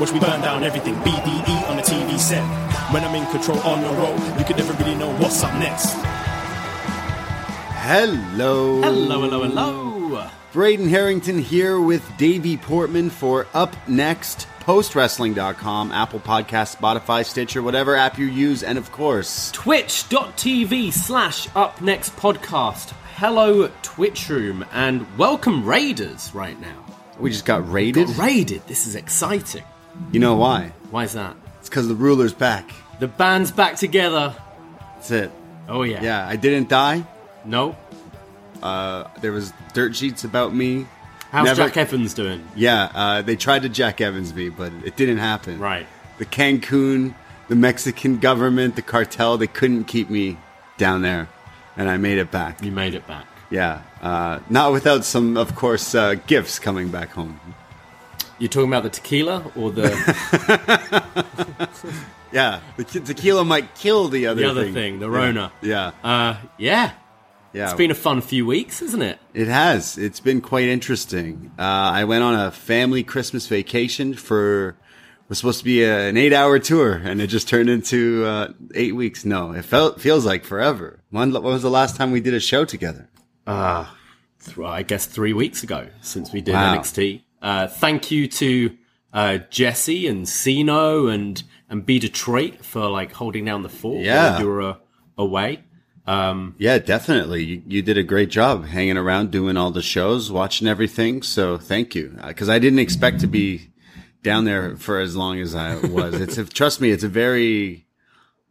Watch me burn down everything, BDE on the TV set. When I'm in control on the road, you can never really know what's up next. Hello. Hello, hello, hello. Braden Herrington here with Davie Portman for Up Next, postwrestling.com, Apple Podcast, Spotify, Stitcher, whatever app you use, and of course, Twitch.tv slash up next podcast. Hello, Twitch room, and welcome Raiders right now. we just got raided. Got raided. This is exciting. You know why? Why is that? It's because the ruler's back. The band's back together. That's it. Oh, yeah. Yeah, I didn't die. No. Uh, there was dirt sheets about me. How's Never- Jack Evans doing? Yeah, uh, they tried to Jack Evans me, but it didn't happen. Right. The Cancun, the Mexican government, the cartel, they couldn't keep me down there, and I made it back. You made it back. Yeah, uh, not without some, of course, uh, gifts coming back home. You're talking about the tequila or the, Yeah, the tequila might kill the other the other thing. thing, the Rona? Yeah, Uh, yeah. yeah. It's been a fun few weeks, isn't it? It has. It's been quite interesting. Uh, I went on a family Christmas vacation for was supposed to be a, an eight hour tour, and it just turned into uh, eight weeks. No, it felt feels like forever. When, when was the last time we did a show together? th- I guess three weeks ago since we did Wow. NXT. Uh, thank you to uh, Jesse and Siino and and B Detroit for like holding down the fort Yeah. while you were uh, away. Um, Yeah, definitely. You, you did a great job hanging around, doing all the shows, watching everything. So thank you, because I didn't expect to be down there for as long as I was. It's a, trust me, it's a very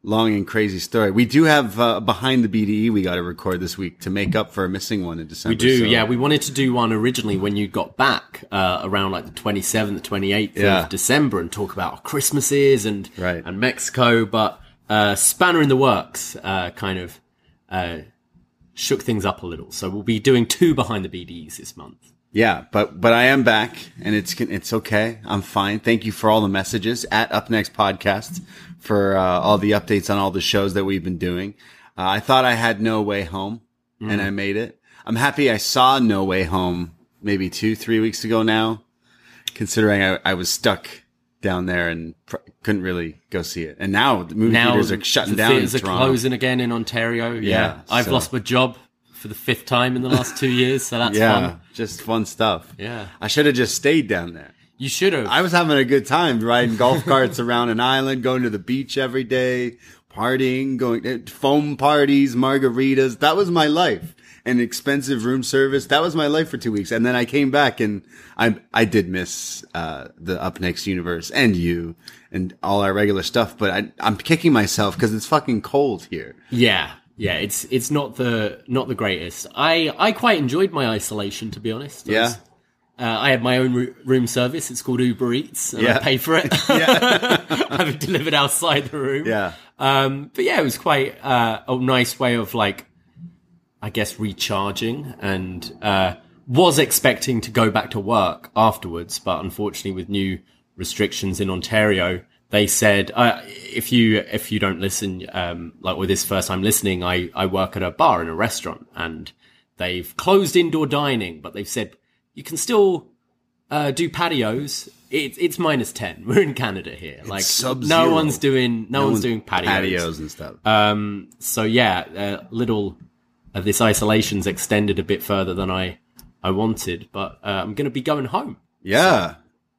long and crazy story. We do have uh, behind the BDE we got to record this week to make up for a missing one in December. we do, so- yeah. We wanted to do one originally when you got back uh, around like the twenty seventh, twenty eighth Yeah. of December, and talk about Christmases and Right. and Mexico. But uh, spanner in the works, uh, kind of uh, shook things up a little. So we'll be doing two behind the BDEs this month. Yeah, but but I am back, and it's it's okay. I'm fine. Thank you for all the messages at Up Next Podcast for uh, all the updates on all the shows that we've been doing. Uh, I thought I had No Way Home, and I made it. I'm happy I saw No Way Home maybe two three weeks ago now, considering I, I was stuck down there and pr- couldn't really go see it. And now the movie now theaters are shutting the down theaters are Toronto. closing again in Ontario. Yeah, Yeah, I've so- lost my job for the fifth time in the last two years, so that's yeah, fun. just fun stuff. Yeah. I should have just stayed down there. You should have. I was having a good time riding golf carts around an island, going to the beach every day, partying, going to foam parties, margaritas. That was my life. And expensive room service. That was my life for two weeks. And then I came back and I, I did miss, uh, the Up Next universe and you and all our regular stuff. But I, I'm kicking myself because it's fucking cold here. yeah, yeah. It's it's not the not the greatest. I I quite enjoyed my isolation to be honest. Yeah. Was, I had my own room service. It's called Uber Eats, and Yeah. I pay for it. Yeah. have it delivered outside the room. yeah. Um, but yeah, it was quite uh, a nice way of like, I guess, recharging and uh, was expecting to go back to work afterwards, but unfortunately, with new restrictions in Ontario, they said uh, if you if you don't listen, um, like with this first time listening, I I work at a bar in a restaurant and they've closed indoor dining, but they've said you can still uh, do patios. It, it's minus ten. We're in Canada here. like no sub-zero. one's doing no, one's doing patios. Patios and stuff. Um, so yeah, uh, little of this isolation's extended a bit further than I I wanted, but uh, I'm gonna be going home. yeah.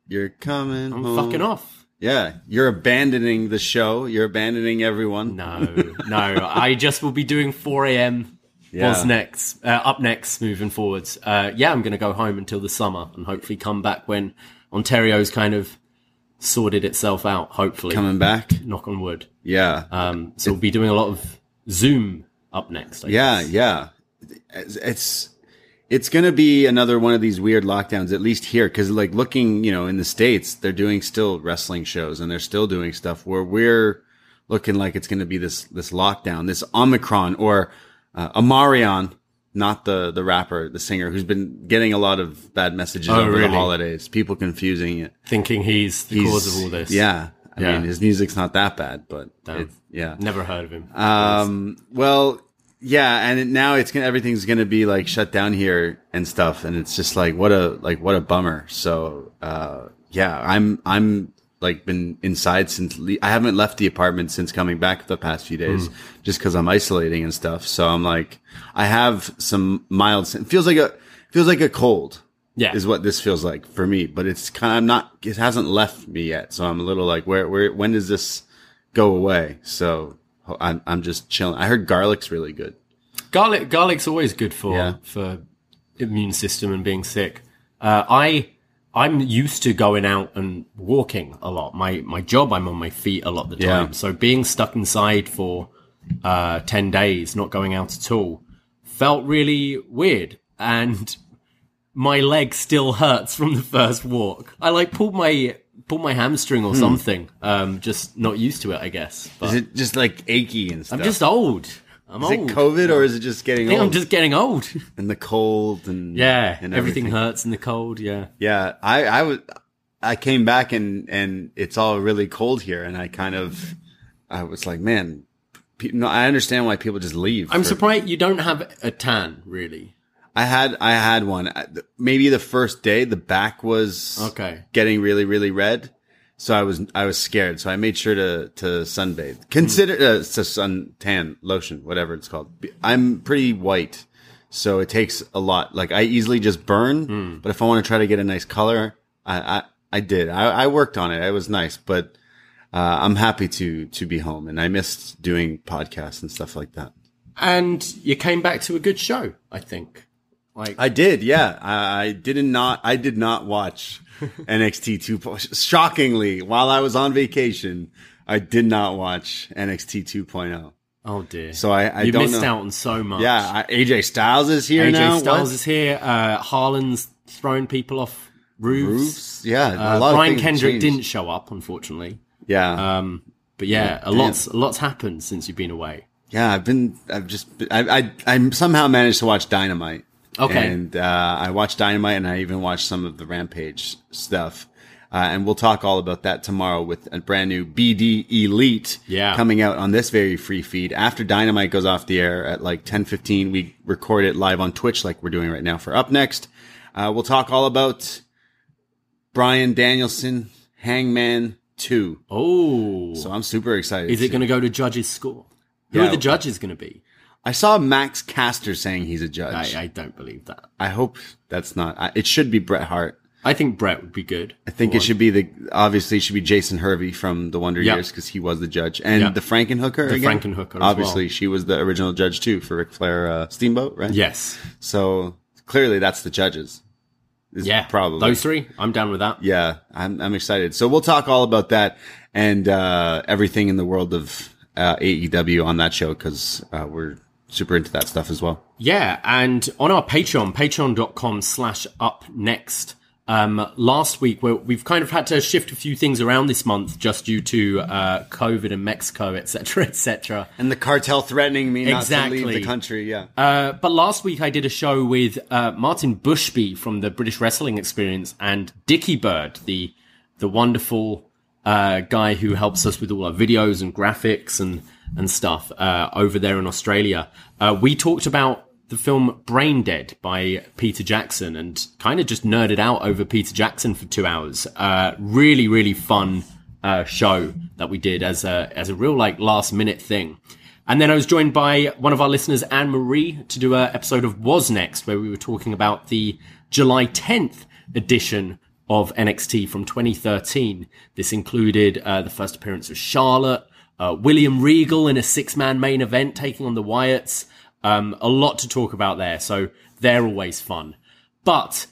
You're coming. I'm home. fucking off. Yeah. You're abandoning the show. You're abandoning everyone. No, no, I just will be doing 4 a.m. Yeah. What's next? Uh, up next, moving forwards. Uh, yeah, I'm gonna go home until the summer and hopefully come back when Ontario's kind of sorted itself out. Hopefully, Coming back. knock on wood. Yeah. Um, so we'll be doing a lot of Zoom up next. I Yeah, guess. yeah. It's it's, it's going to be another one of these weird lockdowns, at least here, because like looking, you know, in the states, they're doing still wrestling shows and they're still doing stuff where we're looking like it's going to be this this lockdown, this Omicron or uh, Omarion, not the the rapper, the singer, who's been getting a lot of bad messages Oh, over really? the holidays. People confusing it. Thinking he's the He's- cause of all this. Yeah. I Yeah. mean, his music's not that bad, but it's, yeah. Never heard of him. Um, well, yeah, and it, now it's gonna everything's gonna be like shut down here and stuff, and it's just like what a like what a bummer. So, uh, yeah, I'm I'm like been inside since le- I haven't left the apartment since coming back the past few days, Hmm. just because I'm isolating and stuff. So I'm like, I have some mild. It feels like a feels like a cold. Yeah. is what this feels like for me. But it's kind of I'm not. It hasn't left me yet, so I'm a little like, where where when does this go away? So I'm I'm just chilling. I heard garlic's really good. Garlic, garlic's always good for Yeah. for immune system and being sick. Uh, I I'm used to going out and walking a lot. My my job, I'm on my feet a lot of the Yeah. time. So being stuck inside for uh, ten days, not going out at all, felt really weird. And my leg still hurts from the first walk. I like pulled my pulled my hamstring or something. Um, just not used to it, I guess. But Hmm. Is it just like achy and stuff? I'm just old. I'm Is it. COVID or is it just getting I think old? I'm just getting old. and the cold and Yeah, and everything hurts in the cold. Yeah, Yeah, I I was I came back and and it's all really cold here, and I kind of I was like, man, pe- no, I understand why people just leave. I'm for- surprised you don't have a tan. Really? I had I had one. I- Maybe the first day the back was Okay. getting really really red, so I was I was scared. So I made sure to to sunbathe. Consider uh, to sun tan lotion, whatever it's called. I'm pretty white, so it takes a lot. Like I easily just burn, but if I want to try to get a nice color, I I, I did. I, I worked on it. It was nice, but. Uh, I'm happy to to be home, and I missed doing podcasts and stuff like that. And you came back to a good show. I think. Like I did, yeah. I, I did not. I did not watch NXT two. Shockingly, while I was on vacation, I did not watch NXT 2.0. oh dear. So I, I you don't missed know. out on so much. Yeah, I, AJ Styles is here AJ now. Styles What? is here. Uh, Harland's throwing people off roofs. Roofs? Yeah, a Uh, Brian Kendrick changed. didn't show up, unfortunately. Yeah, Um, but yeah, a damn. lot's a lot's happened since you've been away. yeah. I've been. I've just. I. I. I somehow managed to watch Dynamite. Okay. And uh, I watched Dynamite, and I even watched some of the Rampage stuff. Uh, and we'll talk all about that tomorrow with a brand new BD Elite Yeah. coming out on this very free feed. After Dynamite goes off the air at like 10:15, we record it live on Twitch like we're doing right now for Up Next. Uh, we'll talk all about Bryan Danielson, Hangman 2. Oh, So I'm super excited. is it going to go to judges' score? Who Yeah. are the judges going to be? I saw Max Caster saying he's a judge. I, I, don't believe that. I hope that's not. I, it should be Bret Hart. I think Bret would be good. I think it should be the obviously it should be Jason Hervey from the Wonder Yep. Years because he was the judge and Yep. the Frankenhooker. The again? Frankenhooker as Obviously, well. she was the original judge too for Ric Flair uh, Steamboat, right? Yes. So clearly, that's the judges. Is Yeah. probably those three. I'm down with that. Yeah, I'm I'm excited. So we'll talk all about that and uh, everything in the world of uh, AEW on that show because uh, we're super into that stuff as well. Yeah, and on our Patreon, patreon.com slash up next, Um, last week, we we've kind of had to shift a few things around this month just due to uh, COVID and Mexico, etc., etc. And the cartel threatening me not to leave the country. Yeah. Uh, but last week I did a show with uh, Martin Bushby from the British Wrestling Experience and Dickie Bird, the the wonderful uh, guy who helps us with all our videos and graphics and and stuff uh, over there in Australia. Uh, we talked about the film Brain Dead by Peter Jackson and kind of just nerded out over Peter Jackson for two hours. Uh, really, really fun uh, show that we did as a as a real like last minute thing. And then I was joined by one of our listeners, Anne Marie, to do an episode of Was Next, where we were talking about the July 10th edition of NXT from 2013. This included uh, the first appearance of Charlotte, uh, William Regal in a six man main event taking on the Wyatts. Um, a lot to talk about there, so they're always fun. But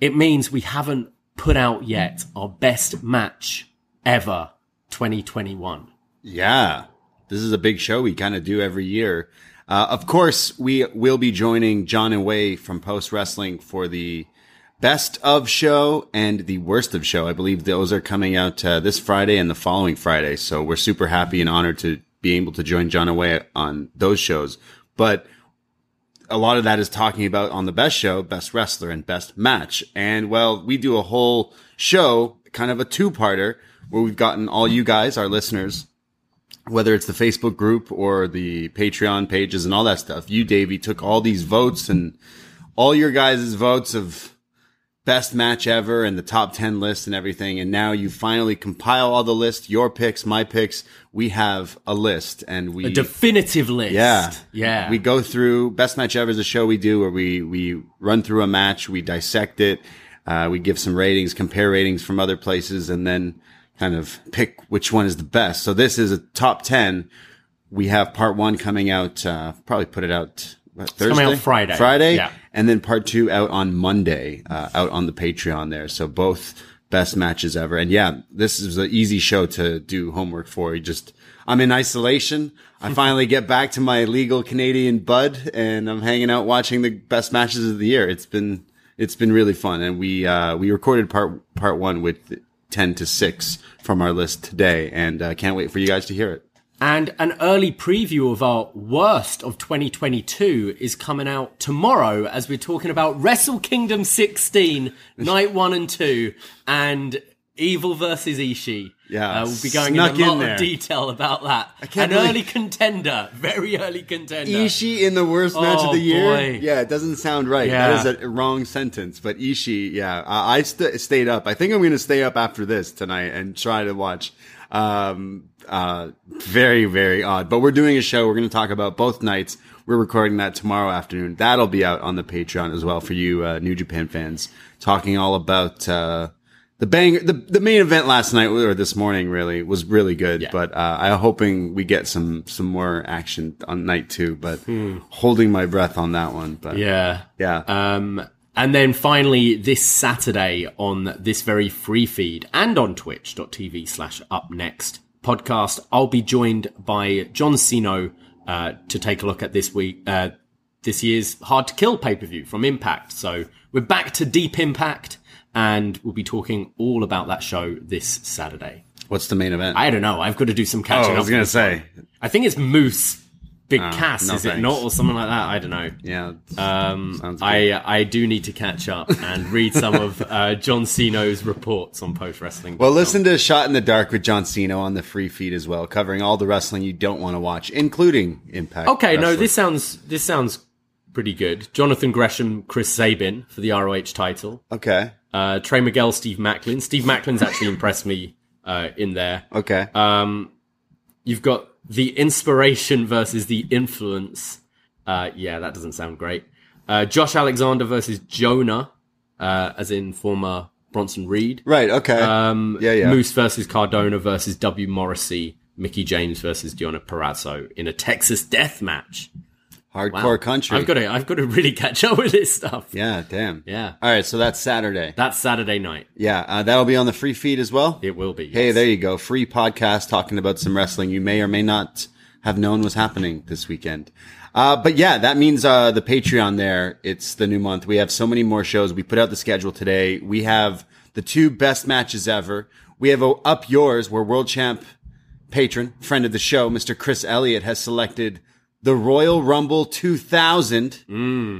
it means we haven't put out yet our best match ever 2021. Yeah, this is a big show we kind of do every year. Uh, of course, we will be joining John and Wai from Post Wrestling for the best of show and the worst of show. I believe those are coming out uh, this Friday and the following Friday. So we're super happy and honored to be able to join John away on those shows. But a lot of that is talking about on the best show, best wrestler and best match. And well, we do a whole show, kind of a two parter where we've gotten all you guys, our listeners, whether it's the Facebook group or the Patreon pages and all that stuff. You, Davie, took all these votes and all your guys' votes of best match ever and the top 10 list and everything. And now you finally compile all the list, your picks, my picks. We have a list and we A definitive list. yeah. Yeah. We go through best match ever is a show we do where we, we run through a match, we dissect it, uh, we give some ratings, compare ratings from other places, and then kind of pick which one is the best. So this is a top 10. We have part one coming out, uh, probably put it out Thursday? coming out Friday. Friday. Yeah. And then part two out on Monday, uh, out on the Patreon there. So both best matches ever. And yeah, this is an easy show to do homework for. You just, I'm in isolation. I finally get back to my legal Canadian bud and I'm hanging out watching the best matches of the year. It's been, it's been really fun. And we, uh, we recorded part, part one with 10 to 6 from our list today. And I uh, can't wait for you guys to hear it. And an early preview of our worst of 2022 is coming out tomorrow as we're talking about Wrestle Kingdom 16, night one and two, and Evil versus Ishii. Yeah, uh, we'll be going into a lot in of detail about that. An early contender, very early contender. Ishii in the worst match of Oh, the year. boy. Yeah, it doesn't sound right. Yeah. That is a wrong sentence. But Ishii, yeah, I, I st- stayed up. I think I'm going to stay up after this tonight and try to watch. Um, uh, very, very odd. But we're doing a show. We're going to talk about both nights. We're recording that tomorrow afternoon. That'll be out on the Patreon as well for you, uh, New Japan fans. Talking all about, uh, the bang, the, the main event last night or this morning really was really good, Yeah. but, uh, I'm hoping we get some, some more action on night two, but holding my breath on that one. But Yeah. yeah. Um, and then finally, this Saturday on this very free feed and on twitch.tv slash up next podcast, I'll be joined by John Siino uh, to take a look at this week, uh, this year's Hard to Kill pay per view from Impact. So we're back to Deep Impact and we'll be talking all about that show this Saturday. What's the main event? I don't know. I've got to do some catching oh, I was going to say, I think it's Moose Big Cass, no is it not? Or something like that. I don't know. yeah. Um, I I do need to catch up and read some of uh, John Siino's reports on post wrestling. Well, listen to Shot in the Dark with John Siino on the free feed as well, covering all the wrestling you don't want to watch, including Impact. Okay, no, this sounds this sounds pretty good. Jonathan Gresham, Chris Sabin for the ROH title. Okay. Uh, Trey Miguel, Steve Maclin. Steve Maclin's actually impressed me uh, in there. Okay. Um, you've got the inspiration versus the influence. Uh, yeah, that doesn't sound great. Uh, Josh Alexander versus Jonah, uh, as in former Bronson Reed. right. Okay. Um, Yeah, yeah. Moose versus Cardona versus W. Morrissey. Mickie James versus Deonna Purrazzo in a Texas death match. Hardcore country. I've got to, I've got to really catch up with this stuff. yeah. Damn. Yeah. All right. So that's Saturday. That's Saturday night. Yeah. Uh, that'll be on the free feed as well. It will be. Hey, there you go. Free podcast talking about some wrestling you may or may not have known was happening this weekend. Uh, but yeah, that means uh, the Patreon there. It's the new month. We have so many more shows. We put out the schedule today. We have the two best matches ever. We have a Up Yours, where world champ patron, friend of the show, Mr. Chris Elliott, has selected the Royal Rumble 2000.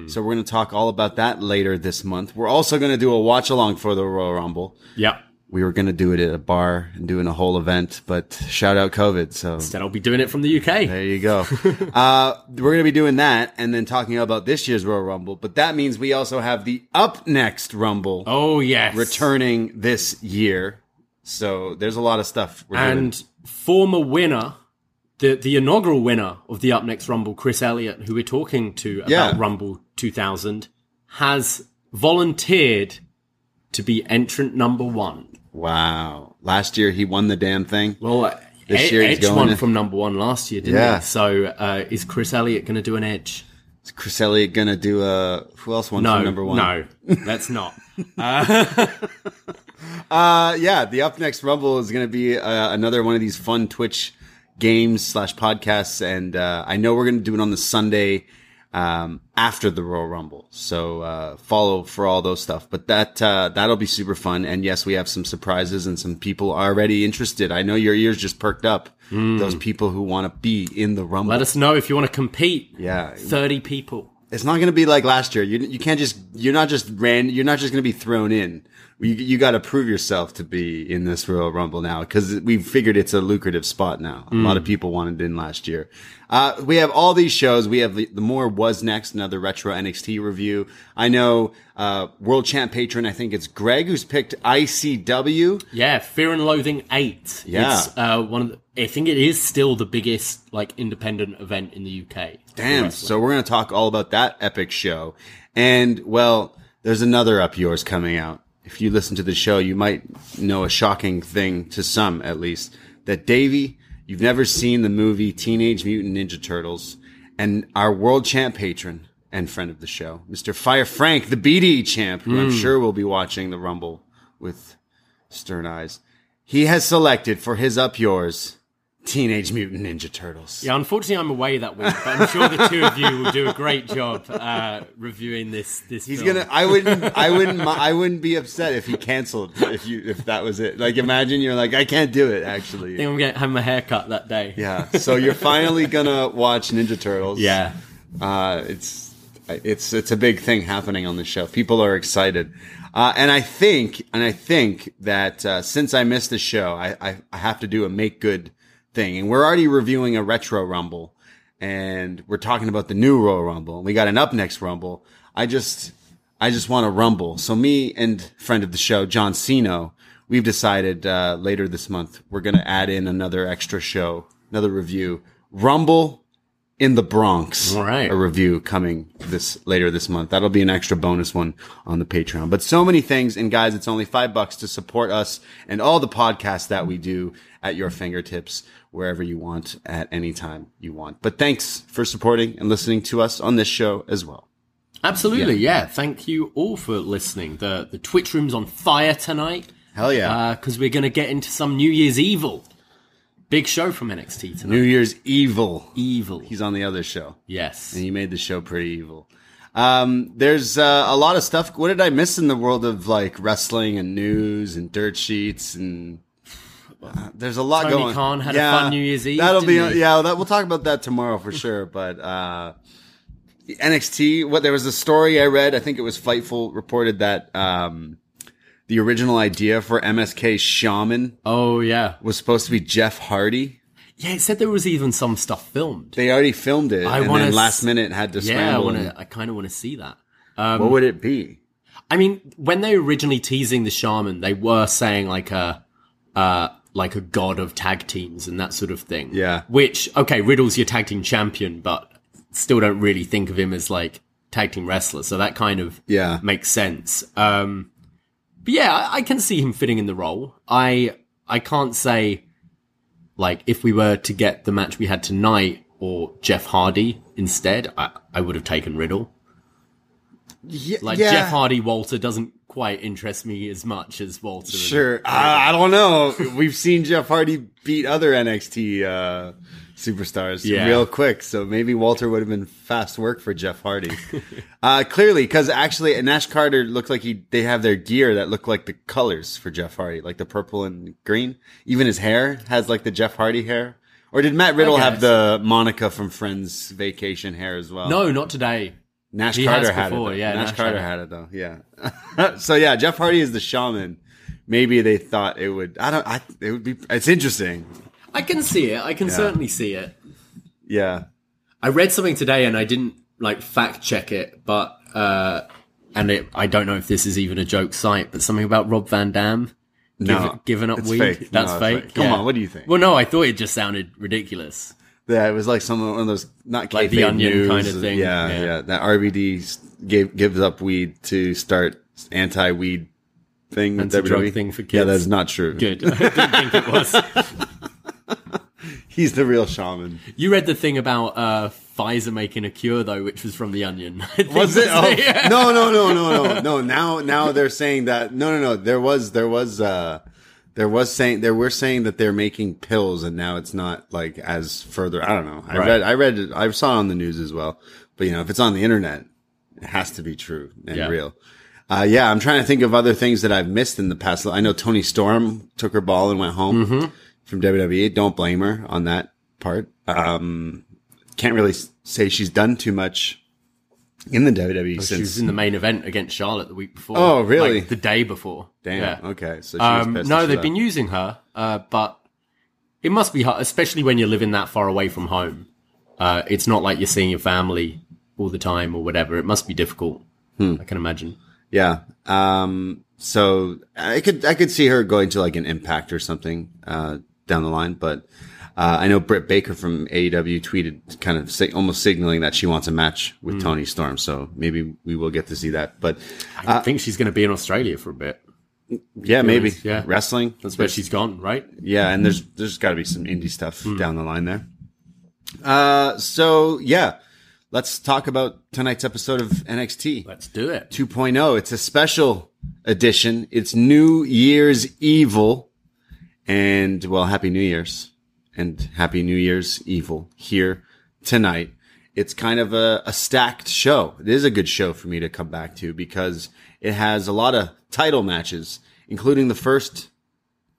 So we're going to talk all about that later this month. We're also going to do a watch along for the Royal Rumble. Yeah. We were going to do it at a bar and doing a whole event, but shout out COVID. So Instead, I'll be doing it from the UK. there you go. uh, we're going to be doing that and then talking about this year's Royal Rumble. But that means we also have the Up Next Rumble Oh yes. returning this year. So there's a lot of stuff we're doing. and former winner, the the inaugural winner of the Up Next Rumble, Chris Elliott, who we're talking to about Yeah. Rumble 2000, has volunteered to be entrant number one. Wow. Last year he won the damn thing. Well, This year he's Edge going won from number one last year, didn't Yeah. he? So uh, is Chris Elliott going to do an Edge? Is Chris Elliott gonna do a, who else won No, from number one? no, that's not. Uh, yeah, the Up Next Rumble is going to be uh, another one of these fun Twitch games slash podcasts, and uh, I know we're going to do it on the Sunday um, after the Royal Rumble. So uh, follow for all those stuff. But that uh, that'll be super fun. And yes, we have some surprises and some people already interested. I know your ears just perked up. Those people who want to be in the Rumble. Let us know if you want to compete. Yeah. thirty people. It's not going to be like last year. You you can't just you're not just ran you're not just going to be thrown in. You you got to prove yourself to be in this Royal Rumble now because we figured it's a lucrative spot now. A lot of people wanted in last year. Uh, we have all these shows. We have the, the more was next another retro NXT review. I know uh, world champ patron. I think it's Greg who's picked ICW. Yeah, Fear and Loathing Eight. Yeah. it's uh, one of. The, I think it is still the biggest like independent event in the UK. Damn. So we're going to talk all about that epic show. And well, there's another up yours coming out. If you listen to the show, you might know a shocking thing to some, at least, that Davie, you've never seen the movie Teenage Mutant Ninja Turtles and our world champ patron and friend of the show, Mr. Fire Frank, the BDE champ, who I'm hmm. sure will be watching the Rumble with stern eyes. He has selected for his up yours Teenage Mutant Ninja Turtles. Yeah, unfortunately, I'm away that week, but I'm sure the two of you will do a great job uh, reviewing this. This He's film. gonna. I wouldn't. I wouldn't. I wouldn't be upset if he canceled. If you. If that was it. Like imagine you're like I can't do it. I Actually. think I'm gonna have my hair cut that day. Yeah. So you're finally gonna watch Ninja Turtles. yeah. Uh, it's it's it's a big thing happening on the show. People are excited. Uh, and I think, and I think that uh, since I missed the show, I, I I have to do a make good thing. And we're already reviewing a retro Rumble, and we're talking about the new Royal Rumble. And we got an up next Rumble. I just I just want to rumble. So me and friend of the show, John Siino, we've decided uh, later this month we're going to add in another extra show, another review, Rumble in the Bronx. All right. A review coming this later this month. That'll be an extra bonus one on the Patreon. But so many things, and guys, it's only five bucks to support us and all the podcasts that we do at your fingertips wherever you want at any time you want. But thanks for supporting and listening to us on this show as well. Absolutely, yeah. Thank you all for listening. The the Twitch room's on fire tonight Hell yeah. because we're going to get into some New Year's Evil. Big show from NXT tonight. New Year's Evil. Evil. He's on the other show. yes. and he made the show pretty evil. Um, there's uh, a lot of stuff. What did I miss in the world of like wrestling and news and dirt sheets and uh, there's a lot Tony going. Khan had a fun New Year's Eve, That'll be he? yeah. That we'll talk about that tomorrow for sure. But uh, NXT. What there was a story I read. I think it was Fightful reported that um, the original idea for MSK Shaman Oh yeah. was supposed to be Jeff Hardy. Yeah, it said there was even some stuff filmed. They already filmed it, I and then last minute had to yeah, I wanna, I kind of want to see that. what would it be? I mean, when they were originally teasing the shaman, they were saying like a, uh, like a god of tag teams and that sort of thing. Yeah. Which, okay, Riddle's your tag team champion, but still don't really think of him as like tag team wrestler. So that kind of Yeah. makes sense. Um, but yeah, I, I can see him fitting in the role. I, I can't say like if we were to get the match we had tonight or Jeff Hardy instead, I, I would have taken Riddle. Yeah, Like yeah. Jeff Hardy Walter doesn't quite interest me as much as Walter. Sure. I, I don't know. We've seen Jeff Hardy beat other NXT uh, superstars Yeah. real quick. So maybe Walter would have been fast work for Jeff Hardy. uh, clearly, because actually, Nash Carter looked like he they have their gear that look like the colors for Jeff Hardy, like the purple and green. Even his hair has like the Jeff Hardy hair. Or did Matt Riddle have the Monica from Friends vacation hair as well? No, not today. Nash He Carter had before, it. Though. yeah, Nash, Nash Carter had it though. Yeah. so yeah, Jeff Hardy is the shaman. Maybe they thought it would. I don't. I. It would be. It's interesting. I can see it. I can certainly see it. Yeah. I read something today and I didn't like fact check it, but uh and it, I don't know if this is even a joke site, but something about Rob Van Dam No, giv- giving up weed. fake. That's No, fake. fake. Come on, what do you think? Well, no, I thought it just sounded ridiculous. Yeah, it was like some one of those not Like the Onion news. kind of thing. Yeah, yeah, Yeah. That RVD gave gives up weed to start anti-weed thing. with Anti-drug thing for kids. Yeah, that's not true. Good. I didn't think it was. He's the real shaman. You read the thing about uh, Pfizer making a cure though, which was from the Onion. Was it? Oh, Yeah. no, no, no, no, no, no. Now, now they're saying that. No, no, no. There was, there was, uh, there was saying, there were saying that they're making pills and now it's not like as further. I don't know. I Right. read, I read it. I saw it on the news as well. But you know, if it's on the internet, it has to be true and Yeah. real. Uh, yeah, I'm trying to think of other things that I've missed in the past. I know Toni Storm took her ball and went home Mm-hmm. from WWE. Don't blame her on that part. Um, can't really say she's done too much in the WWE She since was in the main event against Charlotte the week before. Oh, really? Like, the day before. Damn. Yeah. Okay. So she Um, no, they've left. been using her, uh, but it must be hard, especially when you're living that far away from home. Uh, it's not like you're seeing your family all the time or whatever. It must be difficult. Hmm. I can imagine. Yeah. Um. So I could I could see her going to like an Impact or something uh, down the line, but uh, I know Britt Baker from AEW tweeted kind of sig- almost signaling that she wants a match with Hmm. Toni Storm. So maybe we will get to see that. But I think she's going to be in Australia for a bit. yeah, maybe yeah. wrestling. That's where she's gone, right? Yeah, and there's there's got to be some indie stuff down the line there. Uh, so yeah, let's talk about tonight's episode of NXT. Let's do it. 2.0. It's a special edition. It's New Year's Evil. And well, Happy New Year's and Happy New Year's Evil here tonight. It's kind of a, a stacked show. It is a good show for me to come back to because it has a lot of title matches, including the first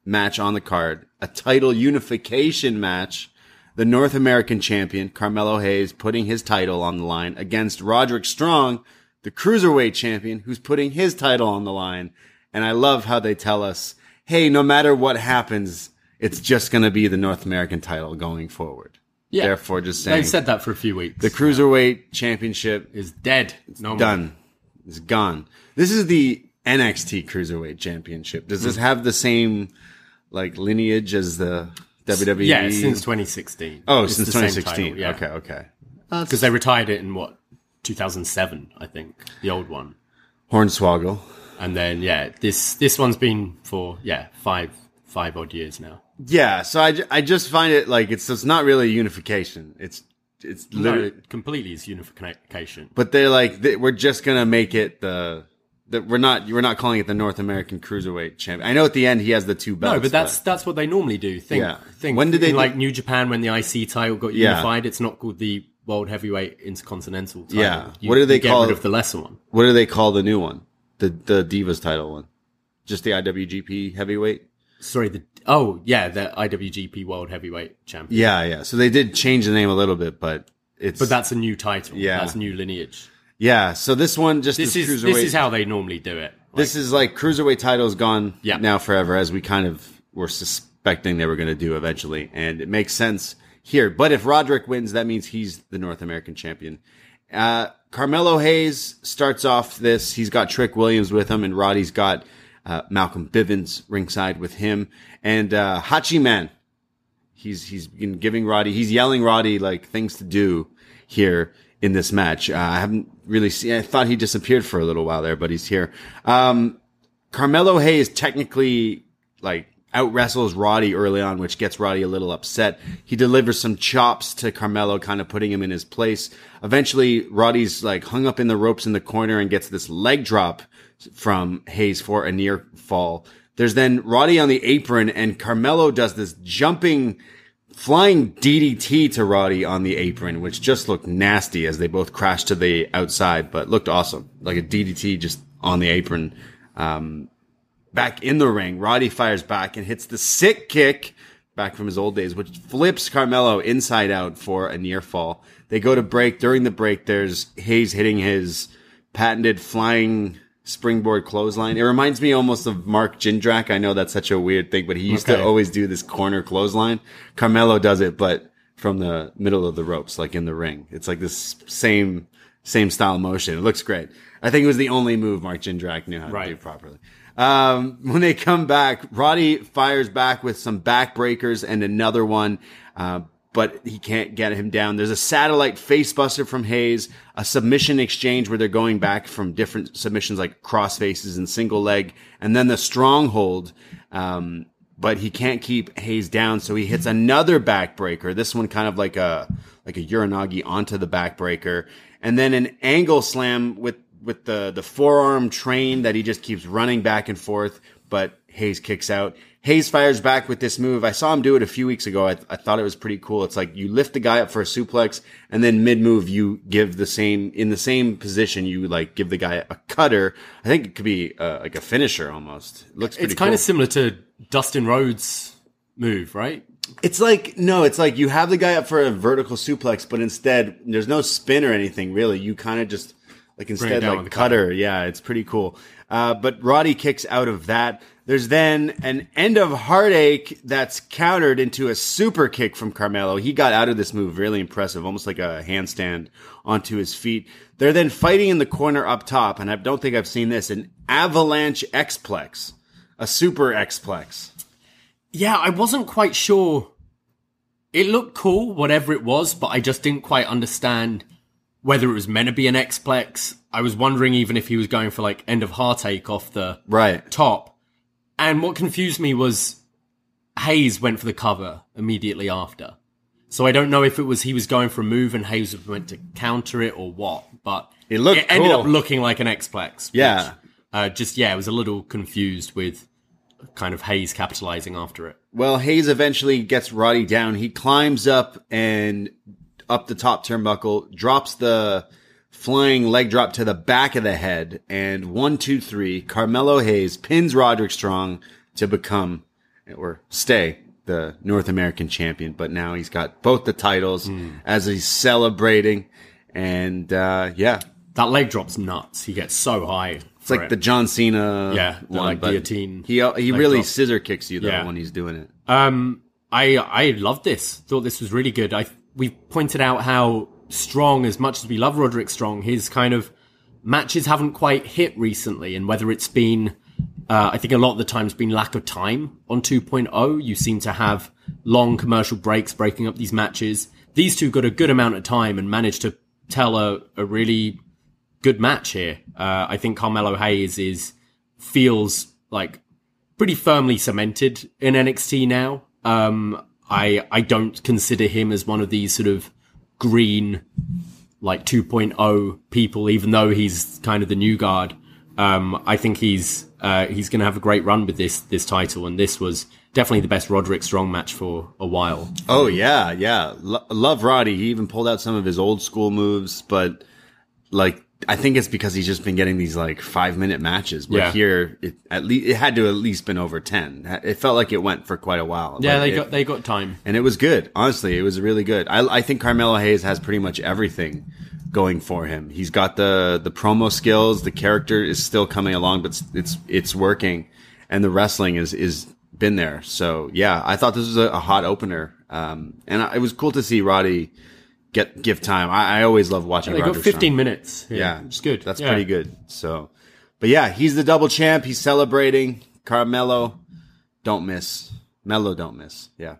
match on the card, a title unification match. The North American champion, Carmelo Hayes, putting his title on the line against Roderick Strong, the cruiserweight champion, who's putting his title on the line. And I love how they tell us, hey, no matter what happens, it's just going to be the North American title going forward. Yeah. Therefore, just saying They've said that for a few weeks. the cruiserweight championship is dead. no more. done. It's gone. This is the NXT Cruiserweight Championship. Does this have the same like lineage as the WWE? Yeah, since 2016. oh, It's since 2016. title, yeah. Okay, okay. Uh, because they retired it in what 2007, I think, the old one. Hornswoggle. And then yeah, this this one's been for yeah five five odd years now. Yeah, so I, I just find it like it's it's not really a unification. It's it's literally, it completely is unification. but they're like they, we're just gonna make it the. That we're not we're not calling it the North American Cruiserweight Champion. I know at the end he has the two belts. No, but that's that's what they normally do. Think, Yeah. think. When did they in, do- like New Japan when the IC title got Yeah. unified? It's not called the World Heavyweight Intercontinental title. Yeah. You- What do they call it? of the lesser one? what do they call the new one? The the Divas title one, just the IWGP Heavyweight. Sorry, the oh yeah, the IWGP World Heavyweight Champion. Yeah, yeah. So they did change the name a little bit, but it's But that's a new title. Yeah. that's new lineage. yeah. So this one just This is this is how they normally do it. this is like cruiserweight titles gone Yeah. now forever, as we kind of were suspecting they were going to do eventually, and it makes sense here. But if Roderick wins, that means he's the North American champion. Uh, Carmelo Hayes starts off this. He's got Trick Williams with him, and Roddy's got uh, Malcolm Bivens ringside with him, and uh, Hachiman. He's he's been giving Roddy. He's yelling Roddy like things to do here in this match. Uh, I haven't really seen. I thought he disappeared for a little while there, but he's here. Um, Carmelo Hayes technically like out wrestles Roddy early on, which gets Roddy a little upset. He delivers some chops to Carmelo, kind of putting him in his place. Eventually, Roddy's like hung up in the ropes in the corner and gets this leg drop from Hayes for a near fall. There's then Roddy on the apron and Carmelo does this jumping flying DDT to Roddy on the apron, which just looked nasty as they both crashed to the outside, but looked awesome. Like a DDT just on the apron. Um, back in the ring, Roddy fires back and hits the sick kick back from his old days, which flips Carmelo inside out for a near fall. They go to break. During the break, there's Hayes hitting his patented flying springboard clothesline. It reminds me almost of Mark Jindrak. I know that's such a weird thing, but he used Okay. to always do this corner clothesline. Carmelo does it, but from the middle of the ropes, like in the ring. It's like this same, same style motion. It looks great. I think it was the only move Mark Jindrak knew how to do properly. Um, when they come back, Roddy fires back with some backbreakers and another one. Uh, but he can't get him down. There's a satellite facebuster from Hayes, a submission exchange where they're going back from different submissions like cross faces and single leg, and then the stronghold. Um, but he can't keep Hayes down, so he hits another backbreaker. This one kind of like a like a uranage onto the backbreaker, and then an angle slam with with the the forearm train that he just keeps running back and forth. But Hayes kicks out. Hayes fires back with this move. I saw him do it a few weeks ago. I, I thought it was pretty cool. It's like you lift the guy up for a suplex, and then mid move you give the same in the same position. You like give the guy a cutter. I think it could be uh, like a finisher almost. It looks pretty It's kind cool. of similar to Dustin Rhodes' move, right? It's like no, it's like you have the guy up for a vertical suplex, but instead there's no spin or anything really. You kind of just like instead like the cutter. Yeah, it's pretty cool. Uh, but Roddy kicks out of that. There's then an end of heartache that's countered into a super kick from Carmelo. He got out of this move really impressive, almost like a handstand onto his feet. They're then fighting in the corner up top, and I don't think I've seen this an avalanche Xplex, a super Xplex. Yeah, I wasn't quite sure. It looked cool, whatever it was, but I just didn't quite understand whether it was meant to be an Xplex. I was wondering even if he was going for like end of heartache off the Right. top. And what confused me was Hayes went for the cover immediately after. So I don't know if it was he was going for a move and Hayes went to counter it or what, but It looked ended cool. up looking like an Xplex. Yeah. which, uh, just yeah, I was a little confused with kind of Hayes capitalizing after it. Well, Hayes eventually gets Roddy down. He climbs up and up the top turnbuckle, drops the flying leg drop to the back of the head, and one, two, three, Carmelo Hayes pins Roderick Strong to become or stay the North American champion. But now he's got both the titles as he's celebrating. And, uh, yeah, That leg drop's nuts. He gets so high. it's like the John Cena Yeah, the, one, like, guillotine He, he really drop. scissor kicks you though Yeah. when he's doing it. Um, I I loved this. Thought this was really good. I we pointed out how strong, as much as we love Roderick Strong, his kind of matches haven't quite hit recently, and whether it's been, uh, I think a lot of the time's been lack of time on 2.0. You seem to have long commercial breaks breaking up these matches. These two got a good amount of time and managed to tell a, a really good match here. Uh, I think Carmelo Hayes is feels like pretty firmly cemented in NXT now. Um, I I don't consider him as one of these sort of green like 2.0 people, even though he's kind of the new guard. Um, I think he's uh, he's going to have a great run with this this title, and this was definitely the best Roderick Strong match for a while. Oh yeah, yeah. Lo- love Roddy. He even pulled out some of his old school moves, but like I think it's because he's just been getting these like five minute matches. But Yeah. here, it, at least it had to at least been over ten. It felt like it went for quite a while. Yeah, Like, they it- got they got time. and it was good. Honestly, it was really good. I, I think Carmelo Hayes has pretty much everything going for him. He's got the the promo skills. The character is still coming along, but it's it's, it's working, and the wrestling is is been there. So yeah, I thought this was a, a hot opener, um, and I, it was cool to see Roddy get give time. I, I always love watching. They got Roderick 15 Strong. minutes. Yeah, Yeah, it's good. That's Yeah. pretty good. So, but yeah, he's the double champ. He's celebrating. Carmelo, don't miss. Mello, don't miss. Yeah.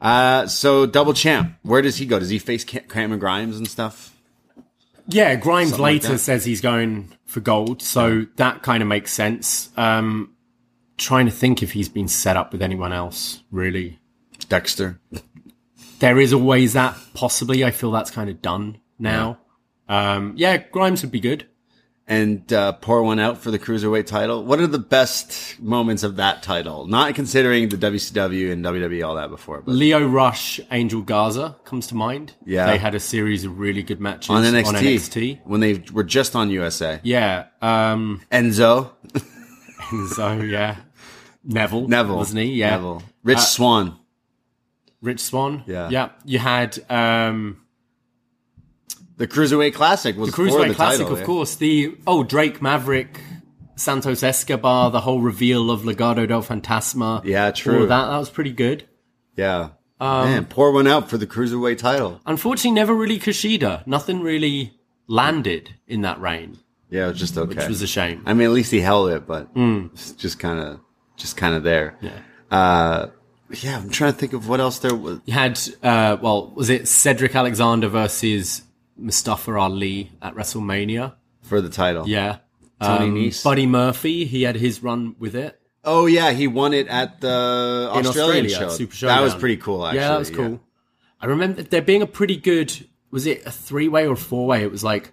Uh, so double champ. Where does he go? Does he face Ca- Cameron Grimes and stuff? Yeah, Grimes Something later that. says he's going for gold, so that kind of makes sense. Um, trying to think if he's been set up with anyone else, really. Dexter. There is always that, possibly. I feel that's kind of done now. Um, yeah, Grimes would be good. and uh, pour one out for the cruiserweight title. What are the best moments of that title? Not considering the WCW and WWE all that before, but Lio Rush, Angel Garza comes to mind. Yeah. They had a series of really good matches on NXT, On NXT. when they were just on USA. Yeah. Um, Enzo, so, yeah. Neville. Neville, Wasn't he? Yeah. Uh, Neville, Rich Swann. Rich Swann. Yeah. Yeah. You had um, The cruiserweight classic was the Cruiserweight the Classic, title, of yeah. course. The, oh, Drake Maverick. Santos Escobar, the whole reveal of Legado del Fantasma. Yeah, true. that, that was pretty good. Yeah, Um, man, pour one out for the cruiserweight title. Unfortunately, never really Kushida. Nothing really landed in that reign, Yeah, it was just okay. which was a shame. I mean, at least he held it, but it's just kind of, just kind of there. Yeah. Uh, yeah, I'm trying to think of what else there was. You had, uh, well, was it Cedric Alexander versus Mustafa Ali at WrestleMania? for the title. Yeah. Tony Um, Nese. Buddy Murphy, he had his run with it. Oh yeah, he won it at the in Australian Australia, show. Super that was pretty cool. Actually, yeah, that was cool. I remember there being a pretty good. Was it a three way or four way? It was like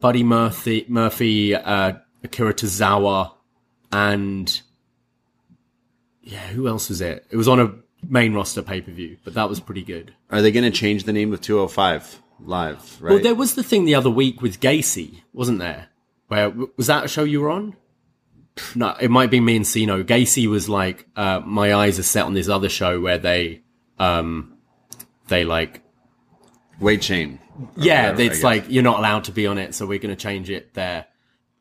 Buddy Murphy, Murphy, uh, Akira Tozawa, and yeah, who else was it? It was on a main roster pay per view, but that was pretty good. Are they going to change the name of 205 live? Right. Well, there was the thing the other week with Gacy, wasn't there? Where was that a show you were on? No, it might be me and Siino. Gacy was like, uh, "My eyes are set on this other show where they, um, they like, Weight shame. yeah, whatever, it's like you're not allowed to be on it, so we're going to change it there."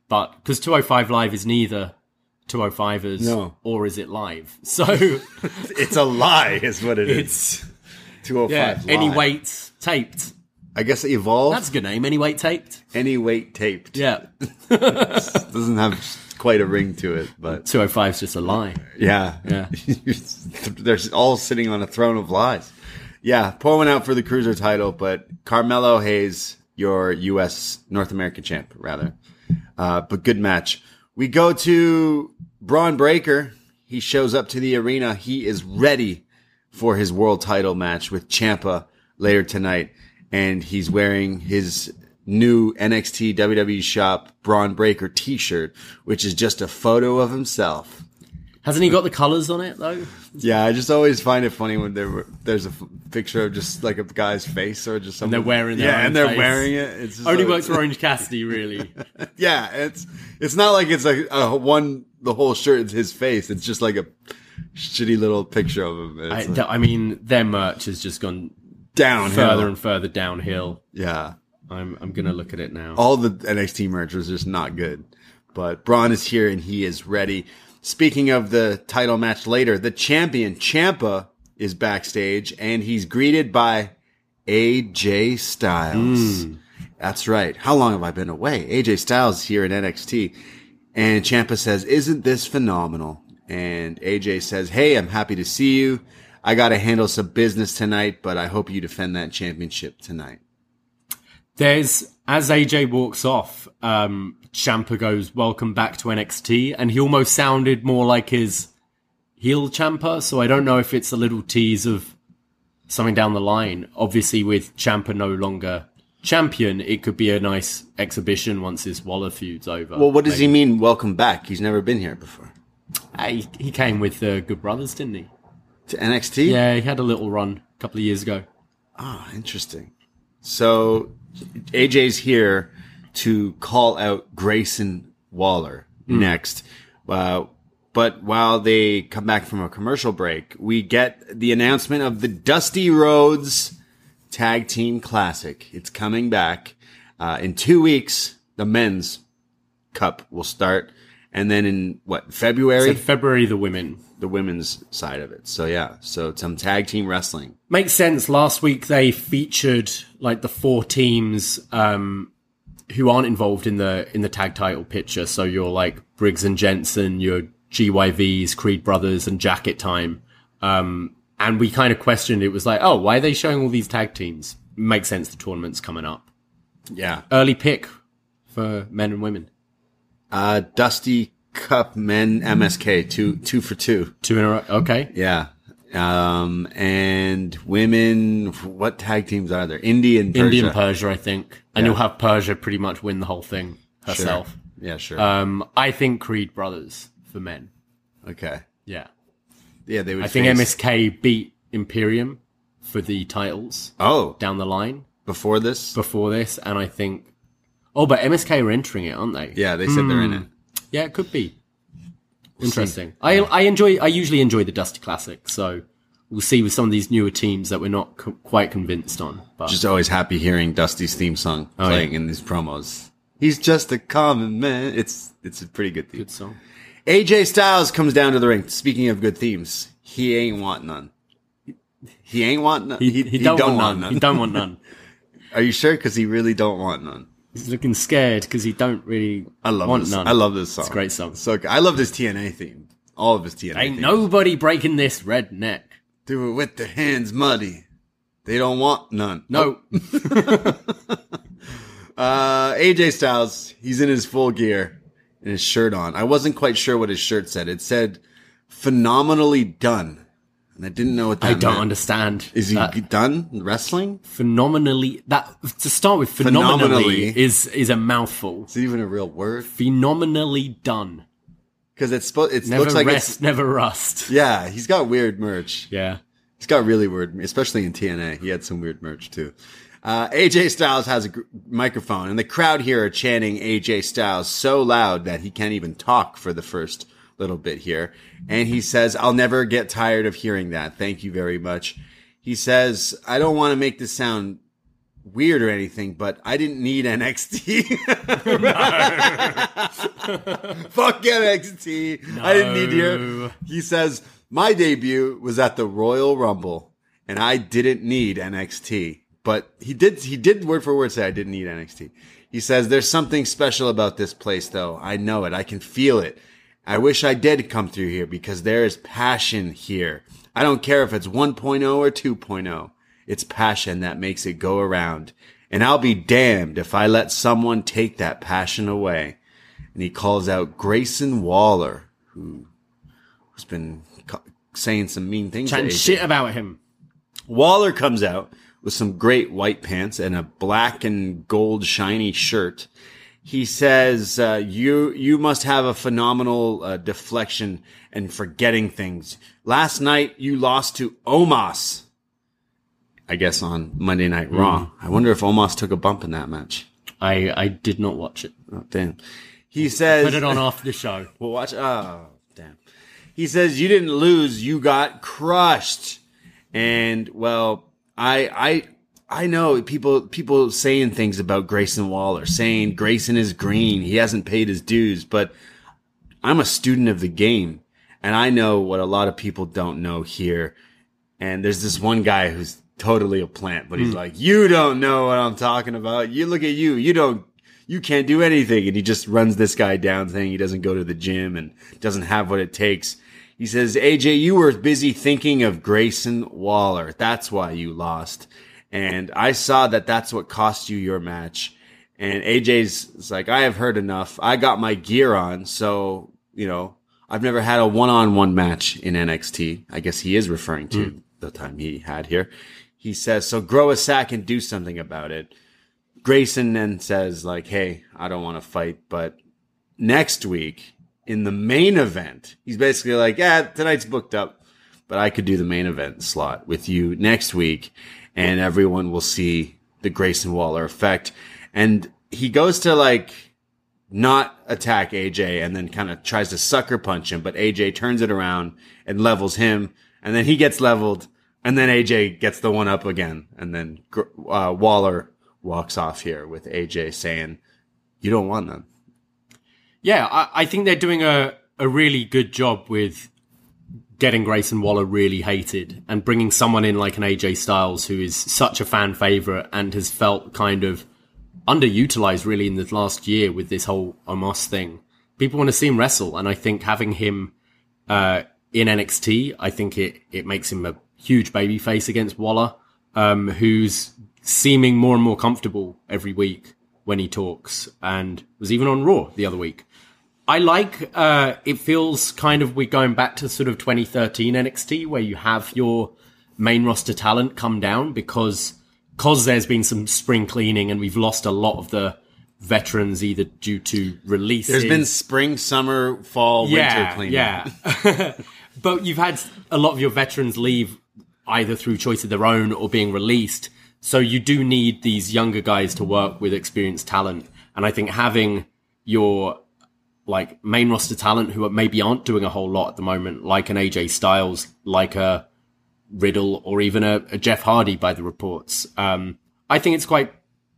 But because 205 Live is neither 205ers No. or is it live? So It's a lie, is what it is. it's 205 yeah, any weight taped. I guess it evolved. That's a good name. Any weight taped. any weight taped. Yeah, Doesn't have quite a ring to it, but 205 is just a lie. yeah. Yeah. They're all sitting on a throne of lies. Yeah, pour one out for the cruiser title, but Carmelo Hayes, your U.S. North American champ, rather. Uh, but good match. We go to Bron Breakker. He shows up to the arena. He is ready for his world title match with Ciampa later tonight. And he's wearing his new NXT WWE shop Bron Breakker t-shirt, which is just a photo of himself. Hasn't he got the colours on it though? Yeah, I just always find it funny when there there's a f- picture of just like a guy's face or just something. they're wearing their yeah, and they're face. wearing it. It's just Only like- works for Orange Cassidy, really. Yeah, it's it's not like it's like a one the whole shirt is his face. It's just like a shitty little picture of him. I, like I mean, their merch has just gone downhill. further and further downhill. yeah, I'm I'm gonna look at it now. all the NXT merch was just not good. But Bron is here and he is ready. Speaking of the title match later, the champion Ciampa is backstage and he's greeted by AJ Styles. Hmm. That's right. How long have I been away? AJ Styles here in NXT. And Ciampa says, isn't this phenomenal? And AJ says, Hey, I'm happy to see you. I got to handle some business tonight, but I hope you defend that championship tonight. There's as AJ walks off, um, Ciampa goes, "Welcome back to NXT," and he almost sounded more like his heel Ciampa. So I don't know if it's a little tease of something down the line. Obviously, with Ciampa no longer champion, it could be a nice exhibition once this Waller feud's over. Well, what does he mean, welcome back? He's never been here before. he? He came with the Good Brothers, didn't he? To NXT? Yeah, he had a little run a couple of years ago. Ah, interesting. So AJ's here to call out Grayson Waller next. Uh, but while they come back from a commercial break, we get the announcement of the Dusty Rhodes Tag Team Classic. It's coming back uh, in two weeks. The men's cup will start, and then in what February, February, the women. the women's side of it. So yeah, so some tag team wrestling. Makes sense. Last week they featured like the four teams um, who aren't involved in the in the tag title picture. So you're like Briggs and Jensen, your GYVs, Creed Brothers, and Jacket Time. Um, and we kind of questioned it was like, oh, why are they showing all these tag teams? Makes sense. The tournament's coming up. Yeah, Early pick for men and women. Uh, Dusty Cup Men MSK two two for two. Two in a row. Okay. Yeah. Um, and women. What tag teams are there? India and Persia. Indian Persia, I think. And you'll have Persia pretty much win the whole thing. herself. Yeah, sure. Um, I think Creed Brothers for men. okay. Yeah. Yeah, they would. I think face- MSK beat Imperium for the titles Oh, down the line before this. before this, and I think. Oh, but MSK are entering it, aren't they? Yeah, they said they're in it. Hmm. Yeah, it could be. Interesting. I I enjoy. I usually enjoy the Dusty Classic, so we'll see with some of these newer teams that we're not co- quite convinced on. But Just always happy hearing Dusty's theme song Oh, playing yeah. in these promos. He's just a common man. It's it's a pretty good theme. good song. AJ Styles comes down to the ring. Speaking of good themes, he ain't want none. He ain't want none. He, he, don't, want, none. He don't want none. Are you sure? Because he really don't want none. He's looking scared because he don't really I love want this. none. I love this song. It's a great song. So good. I love this TNA theme. All of his TNA. Ain't themes. nobody breaking this red neck. do it with their hands muddy. They don't want none. No. Uh, AJ Styles, he's in his full gear and his shirt on. I wasn't quite sure what his shirt said. It said phenomenally done. And I didn't know what that I don't meant. understand. Is he that done wrestling? phenomenally? That to start with, phenomenally, Phenomenally. is is a mouthful. Is it even a real word? Phenomenally done. Because it's supposed, it Never looks like rest, it's, never rust. yeah, he's got weird merch. Yeah. He's got really weird, especially in TNA. He had some weird merch too. Uh, AJ Styles has a microphone, and the crowd here are chanting AJ Styles so loud that he can't even talk for the first little bit here. And he says, I'll never get tired of hearing that. Thank you very much. He says, I don't want to make this sound weird or anything, but I didn't need NXT. Fuck NXT. I didn't need to hear. He says, my debut was at the Royal Rumble and I didn't need NXT, but he did, he did word for word say I didn't need NXT. He says, there's something special about this place though. I know it. I can feel it. I wish I did come through here because there is passion here. I don't care if it's 1.0 or 2.0. It's passion that makes it go around. And I'll be damned if I let someone take that passion away. And he calls out Grayson Waller, who has been saying some mean things. Chatting shit about him. Waller comes out with some great white pants and a black and gold shiny shirt. He says, uh, "You you must have a phenomenal uh, deflection and forgetting things. Last night you lost to Omos. I guess on Monday Night Raw. I wonder if Omos took a bump in that match. I I did not watch it. Oh damn. He says, Put it on after the show. Well, watch. Oh, damn. He says you didn't lose, you got crushed. And well, I, I, I know people, people saying things about Grayson Waller, saying Grayson is green. He hasn't paid his dues, but I'm a student of the game and I know what a lot of people don't know here. And there's this one guy who's totally a plant, but he's hmm. like, you don't know what I'm talking about. You look at you. You don't, you can't do anything. And he just runs this guy down saying he doesn't go to the gym and doesn't have what it takes. He says, AJ, you were busy thinking of Grayson Waller. That's why you lost. And I saw that that's what cost you your match. And AJ's like, I have heard enough. I got my gear on. So, you know, I've never had a one-on-one match in NXT. I guess he is referring to hmm. the time he had here. He says, so grow a sack and do something about it. Grayson then says like, Hey, I don't want to fight, but next week in the main event, he's basically like, yeah, tonight's booked up, but I could do the main event slot with you next week and everyone will see the Grayson Waller effect. And he goes to like not attack AJ and then kind of tries to sucker punch him, but AJ turns it around and levels him and then he gets leveled and then AJ gets the one up again. And then uh, Waller walks off here with AJ saying, you don't want them. Yeah, I, I think they're doing a, a really good job with getting Grayson Waller really hated and bringing someone in like an AJ Styles who is such a fan favorite and has felt kind of underutilized really in the last year with this whole Omos thing. People want to see him wrestle, and I think having him uh, in NXT, I think it it makes him a huge baby face against Waller, um, who's seeming more and more comfortable every week when he talks, and was even on Raw the other week. I like uh it feels kind of we're going back to sort of 2013 NXT where you have your main roster talent come down because because there's been some spring cleaning and we've lost a lot of the veterans either due to release. There's been spring, summer, fall, winter yeah, cleanup. yeah. but you've had a lot of your veterans leave either through choice of their own or being released. So you do need these younger guys to work with experienced talent. And I think having your like main roster talent who maybe aren't doing a whole lot at the moment, like an AJ Styles, like a Riddle, or even a, a Jeff Hardy by the reports. Um, I think it's quite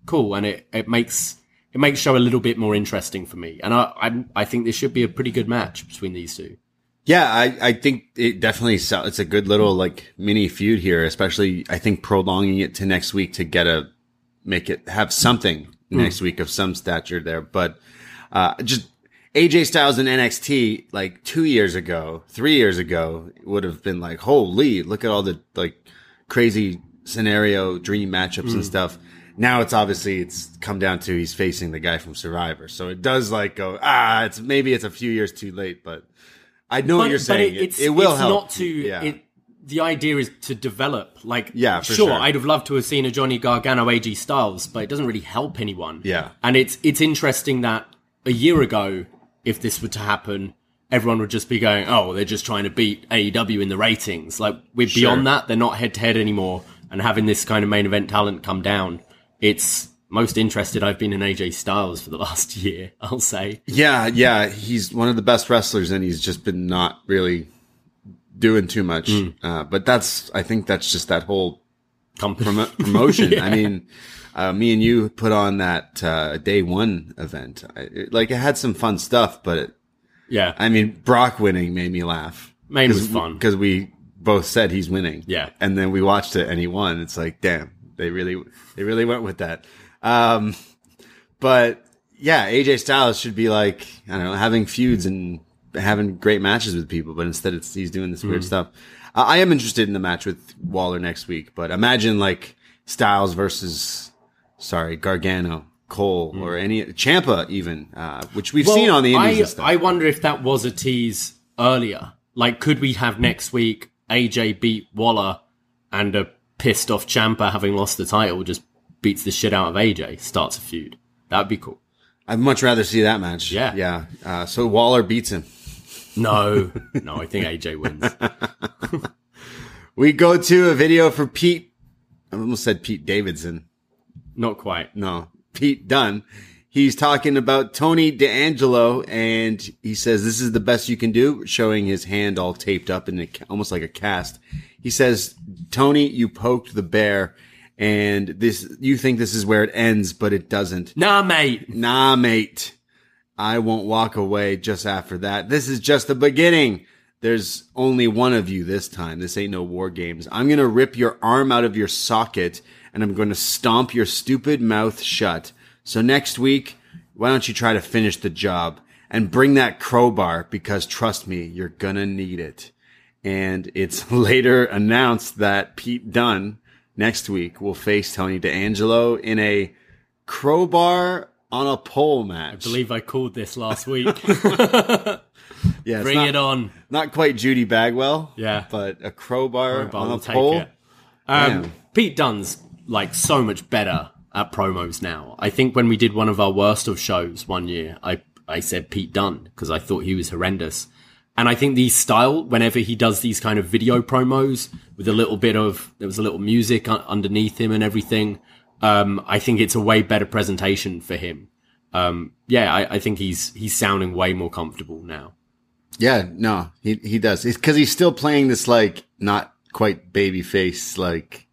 cool, and it, it makes it makes show a little bit more interesting for me. And I, I I think this should be a pretty good match between these two. Yeah, I, I think it definitely it's a good little like mini feud here, especially I think prolonging it to next week to get a make it have something next week of some stature there. But uh just AJ Styles in NXT like two years ago, three years ago would have been like, holy, look at all the like crazy scenario dream matchups and stuff. Now it's obviously it's come down to he's facing the guy from Survivor, so it does like go ah, it's maybe it's a few years too late, but I know what you're saying. it, It, will it's help. not to. Yeah. It, the idea is to develop. Like, Yeah, for sure, sure. I'd have loved to have seen a Johnny Gargano AJ Styles, but it doesn't really help anyone. Yeah. and it's it's interesting that a year ago, if this were to happen, everyone would just be going, "Oh, they're just trying to beat AEW in the ratings." Like, we're Sure. beyond that. They're not head to head anymore, and having this kind of main event talent come down, it's most interested I've been in AJ Styles for the last year. I'll say. Yeah, yeah, he's one of the best wrestlers, and he's just been not really doing too much. Mm. Uh, but that's, I think that's just that whole Company. promo- promotion. Yeah. I mean, uh, me and you put on that uh, day one event. I, it, like it had some fun stuff, but it, yeah, I mean, Brock winning made me laugh. Main was fun. because we both said he's winning. Yeah. and then we watched it and he won. It's like, damn, they really, they really went with that. Um, but yeah, AJ Styles should be like, I don't know, having feuds and having great matches with people, but instead it's, he's doing this weird stuff. Uh, I am interested in the match with Waller next week, but imagine like Styles versus, sorry, Gargano, Cole, or any, Ciampa even, uh, which we've seen on the indies I. I wonder if that was a tease earlier. Like, could we have next week AJ beat Waller and a pissed off Ciampa having lost the title just beats the shit out of AJ, starts a feud? That'd be cool. I'd much rather see that match. Yeah. Yeah. Uh, so Waller beats him. No, no, I think AJ wins. We go to a video for Pete. I almost said Pete Davidson. Not quite. No, Pete Dunn. He's talking about Tony D'Angelo and he says, this is the best you can do, showing his hand all taped up in a, almost like a cast. He says, Tony, you poked the bear and this, you think this is where it ends, but it doesn't. Nah, mate. Nah, mate. I won't walk away just after that. This is just the beginning. There's only one of you this time. This ain't no war games. I'm going to rip your arm out of your socket and I'm going to stomp your stupid mouth shut. So next week, why don't you try to finish the job and bring that crowbar because trust me, you're going to need it. And it's later announced that Pete Dunn next week will face Tony D'Angelo in a crowbar on a pole match. I believe I called this last week. yeah, Bring not, it on. Not quite Judy Bagwell. Yeah. but a crowbar, Crowbar on a pole. Um, Pete Dunn's like so much better at promos now. I think when we did one of our worst of shows one year, I I said Pete Dunn because I thought he was horrendous. And I think the style, whenever he does these kind of video promos with a little bit of, there was a little music underneath him and everything. Um, I think it's a way better presentation for him. Um, yeah, I, I think he's, he's sounding way more comfortable now. Yeah, no, he he does. It's because he's still playing this like not quite baby face. Like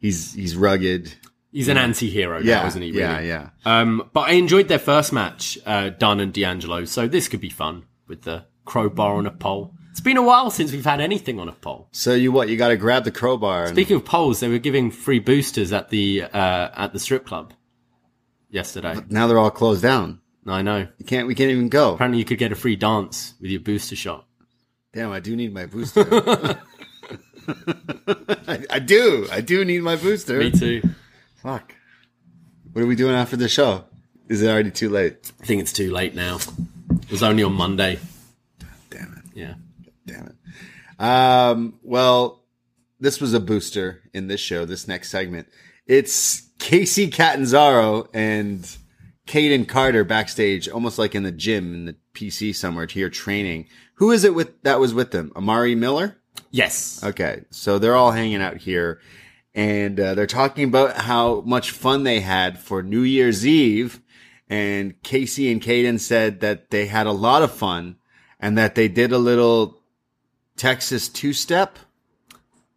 he's he's rugged. He's an anti-hero Yeah, now, isn't he? Really? yeah, yeah. Um, but I enjoyed their first match, uh, Dunn and D'Angelo, so this could be fun with the crowbar on a pole. It's been a while since we've had anything on a pole. So you what? You got to grab the crowbar. And, Speaking of poles, they were giving free boosters at the uh, at the strip club yesterday. now they're all closed down. I know. You can't. We can't even go. Apparently, you could get a free dance with your booster shot. Damn, I do need my booster. I, I do. I do need my booster. Me too. Fuck. What are we doing after the show? Is it already too late? I think it's too late now. It was only on Monday. Damn it. Yeah. Damn it. Um, well, this was a booster in this show, this next segment. It's Kacy Catanzaro and Kayden Carter backstage, almost like in the gym in the PC somewhere here training. Who is it with that was with them? Amari Miller? Yes. Okay. So they're all hanging out here and uh, they're talking about how much fun they had for New Year's Eve. And Kacy and Kayden said that they had a lot of fun and that they did a little Texas two step.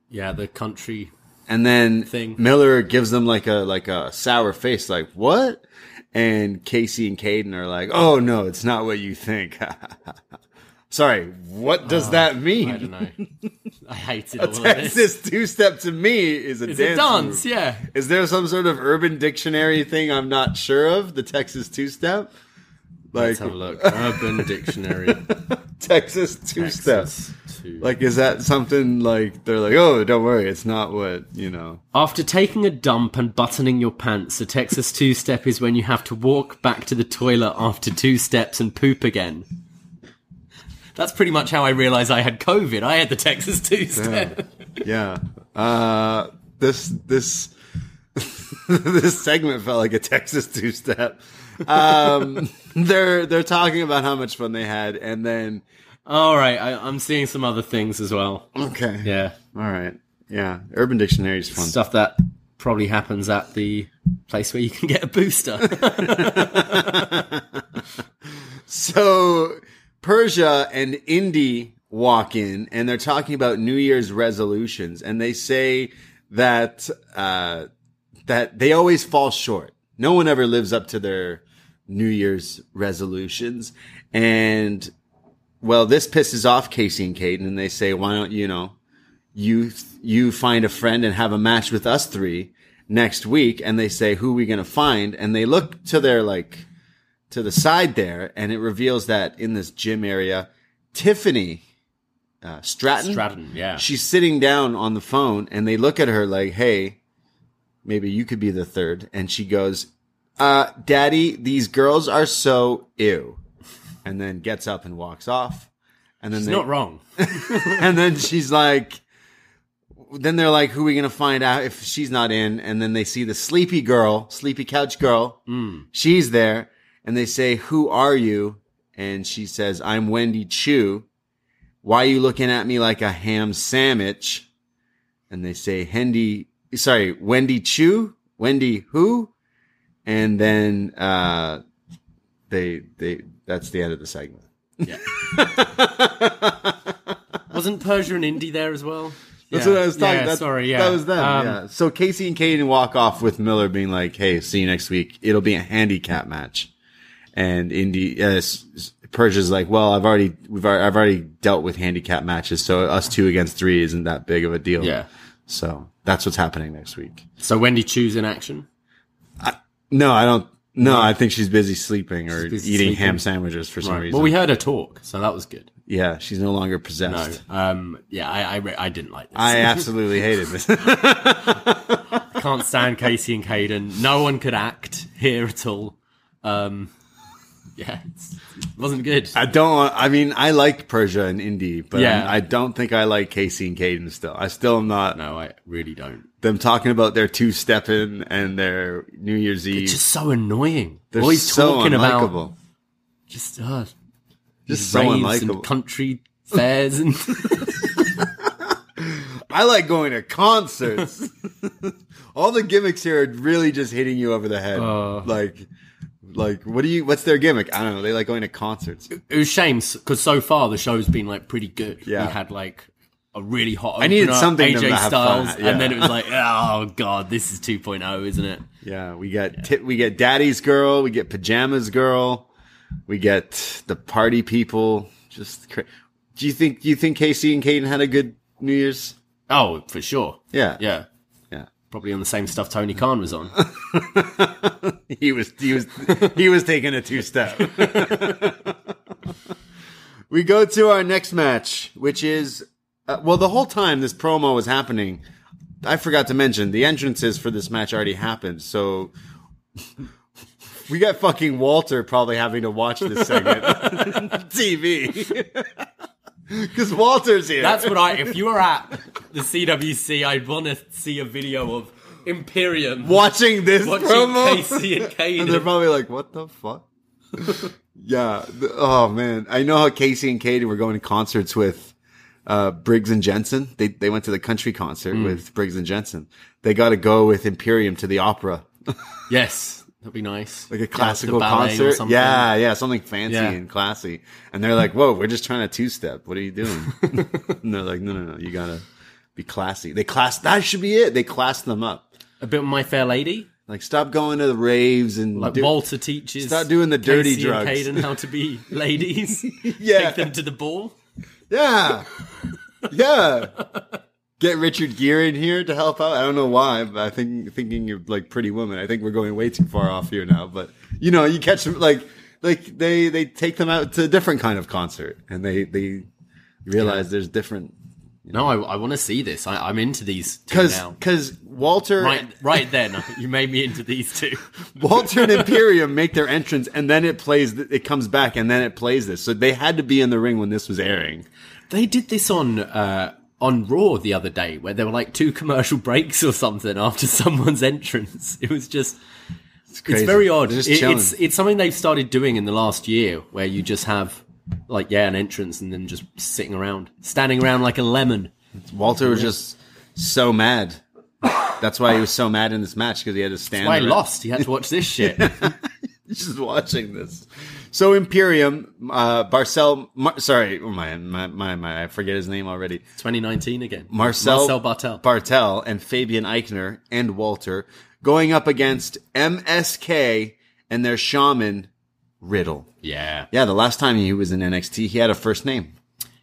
Yeah, the country. And then Thing. Miller gives them like a like a sour face, like what? And Kacy and Kayden are like, "Oh no, it's not what you think." Sorry, what does oh, that mean? I don't know. I hated all of this. Texas two step to me is a It's dance. a dance, move. yeah. Is there some sort of urban dictionary thing I'm not sure of? The Texas two step, like Let's have a look. Urban Dictionary. Texas two step. Like, is that something like they're like, oh, don't worry, it's not what you know. After taking a dump and buttoning your pants, a Texas two step is when you have to walk back to the toilet after two steps and poop again. That's pretty much how I realized I had COVID. I had the Texas two step. Yeah. Uh, this this this segment felt like a Texas two step. Um, they're they're talking about how much fun they had, and then All right, I, I'm seeing some other things as well. okay, Yeah, all right, yeah. Urban Dictionary is fun. stuff that probably happens at the place where you can get a booster. So Persia and Indi walk in and they're talking about New Year's resolutions and they say that uh that they always fall short. No one ever lives up to their New Year's resolutions. And well, this pisses off Kacy and Kayden and they say, why don't you know you you find a friend and have a match with us three next week and they say who are we to find and they look to their like to the side there, and it reveals that in this gym area, Tiffany uh, Stratton, Stratton, yeah. she's sitting down on the phone, and they look at her like, "Hey, maybe you could be the third. And she goes, "Uh, Daddy, these girls are so ew," and then gets up and walks off. And then She's they, not wrong. and then she's like, then they're like, who are we going to find out if she's not in? And then they see the sleepy girl, sleepy couch girl. She's there. And they say, who are you? And she says, I'm Wendy Choo. Why are you looking at me like a ham sandwich? And they say, Hendy, sorry, Wendy Choo? Wendy who? And then, uh, they, they, that's the end of the segment. Yeah. Wasn't Persia and Indi there as well? That's Yeah. what I was talking. Yeah, that's, sorry, yeah. that was them. Um, yeah. So Kacy and Kayden walk off with Miller being like, "Hey, see you next week. It'll be a handicap match." And Indi, uh, Persia's like, "Well, I've already we've already, I've already dealt with handicap matches, so us two against three isn't that big of a deal." Yeah. So that's what's happening next week. So Wendy Choo's in action. No, I don't. No, I think she's busy sleeping or eating sleeping. ham sandwiches for some reason. Well, we heard her talk, so that was good. yeah, she's no longer No, possessed. um, yeah, I, I, I didn't like this. I absolutely hated this. can't stand Kacy and Kayden. No one could act here at all. Um, yeah, it's, it wasn't good. I don't. want- I mean, I like Persia and Indi, but Yeah. I don't think I like Kacy and Kayden. Still, I still am not. No, I really don't. Them talking about their two stepping and their New Year's Eve. It's just so annoying. They're Always so talking about unlikable. just uh, Just so unlikable. and country fairs and I like going to concerts. All the gimmicks here are really just hitting you over the head. Uh. like, like what do you? What's their gimmick? I don't know. They like going to concerts. it was shame because so far the show's been like pretty good. Yeah. we had like a really hot. I needed opener, something to AJ have fun Styles, at, yeah. and then it was like, oh god, this is 2.0, isn't it? Yeah, we get ti- we get Daddy's girl, we get pajamas girl, we get the party people. Just cra- do you think do you think Kacy and Kayden had a good New Year's? Oh, for sure. Yeah, Yeah, yeah. Probably on the same stuff Tony Khan was on. He was he was he was taking a two step. we go to our next match, which is uh, well, the whole time this promo was happening, I forgot to mention the entrances for this match already happened. So we got fucking Walter probably having to watch this segment TV because Walter's here. That's what I. If you were at the CWC, I'd want to see a video of Imperium watching this watching promo. Kacy and Kayden. And they're probably like, what the fuck? yeah. Oh man. I know how Kacy and Katie were going to concerts with, uh, Briggs and Jensen. They, they went to the country concert Hmm. with Briggs and Jensen. They got to go with Imperium to the opera, yes, that'd be nice. like a classical or concert. something. Yeah. Yeah. Something fancy Yeah. and classy. And they're like, whoa, we're just trying to two step. What are you doing? and they're like, no, no, no. You gotta be classy. They class, that should be it. They class them up. a bit of My Fair Lady. Like stop going to the raves and Like do- Walter teaches. Stop doing the dirty Kacy drugs. And Kayden how to be ladies. Yeah. Take them to the ball. Yeah. Yeah. Get Richard Gere in here to help out. I don't know why, but I think thinking you're like Pretty Woman. I think we're going way too far off here now. But you know, you catch them like like they they take them out to a different kind of concert, and they they realize there's different No, I, I want to see this. I, I'm into these because because Walter Right, right then, you made me into these two. Walter and Imperium make their entrance, and then it plays. It comes back, and then it plays this. So they had to be in the ring when this was airing. They did this on uh, on Raw the other day, where there were like two commercial breaks or something after someone's entrance. It was just. It's, crazy. very odd. It- it's it's something they've started doing in the last year, where you just have like yeah an entrance and then just sitting around, standing around like a lemon. Walter was just so mad. That's why he was so mad in this match because he had to stand. Why I lost? He had to watch this shit. just watching this. So Imperium, uh, Barcel, Mar- sorry, oh my, my, my, my, I forget his name already. 2019 again. Marcel, Marcel Bartel. Bartel and Fabian Aichner and Walter going up against MSK and their shaman Riddle. yeah, Yeah, the last time he was in NXT, he had a first name.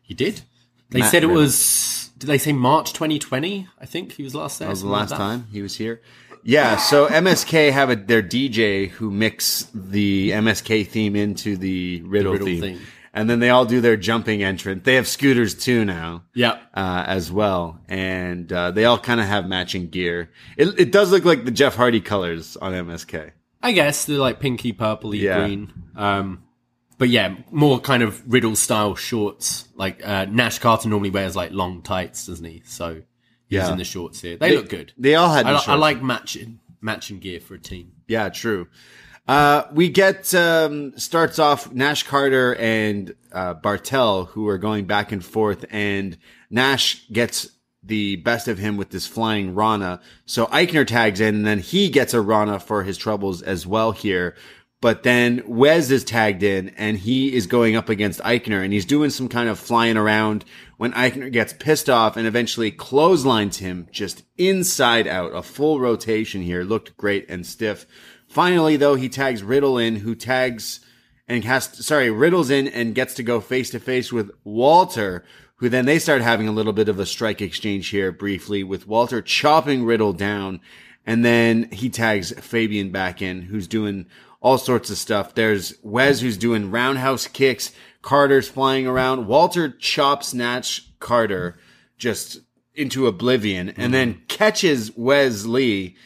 he did. They Matt said it Riddle. was. Did they say March 2020? I think he was last there. That was the like last that. time he was here. Yeah, so MSK have a, their DJ who mix the MSK theme into the Riddle, Riddle theme. theme. And then they all do their jumping entrance. They have scooters too now. Yeah. Uh, as well. And, uh, they all kind of have matching gear. It, it does look like the Jeff Hardy colors on MSK. I guess they're like pinky, purpley, Yeah. green. Um, but yeah, more kind of Riddle style shorts. Like uh, Nash Carter normally wears like long tights, doesn't he? So Yeah. in the shorts here. They, They- look good. they all had I, I like matching matching gear for a team. Yeah, true. Uh, we get, um, starts off Nash Carter and, uh, Bartel, who are going back and forth, and Nash gets the best of him with this flying Rana. So Aichner tags in, and then he gets a Rana for his troubles as well here. But then Wes is tagged in, and he is going up against Aichner, and he's doing some kind of flying around when Aichner gets pissed off and eventually clotheslines him just inside out. A full rotation here. Looked great and stiff. Finally, though, he tags Riddle in, who tags and has, sorry, Riddle's in and gets to go face to face with Walter, who then they start having a little bit of a strike exchange here briefly with Walter chopping Riddle down. And then he tags Fabian back in, who's doing all sorts of stuff. There's Wes who's doing roundhouse kicks. Carter's flying around. Walter chops Nash Carter just into oblivion and then mm-hmm. catches Wes Lee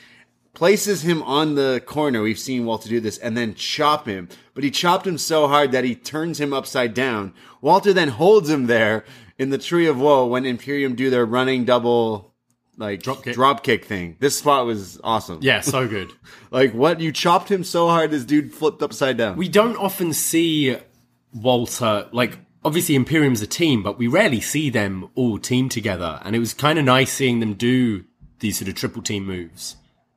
places him on the corner. We've seen Walter do this and then chop him, but he chopped him so hard that he turns him upside down. Walter then holds him there in the tree of woe when Imperium do their running double like Drop kick. drop kick thing. This spot was awesome. Yeah, so good. Like what? You chopped him so hard this dude flipped upside down. we don't often see Walter like obviously Imperium's a team, but we rarely see them all team together, and it was kind of nice seeing them do these sort of triple team moves.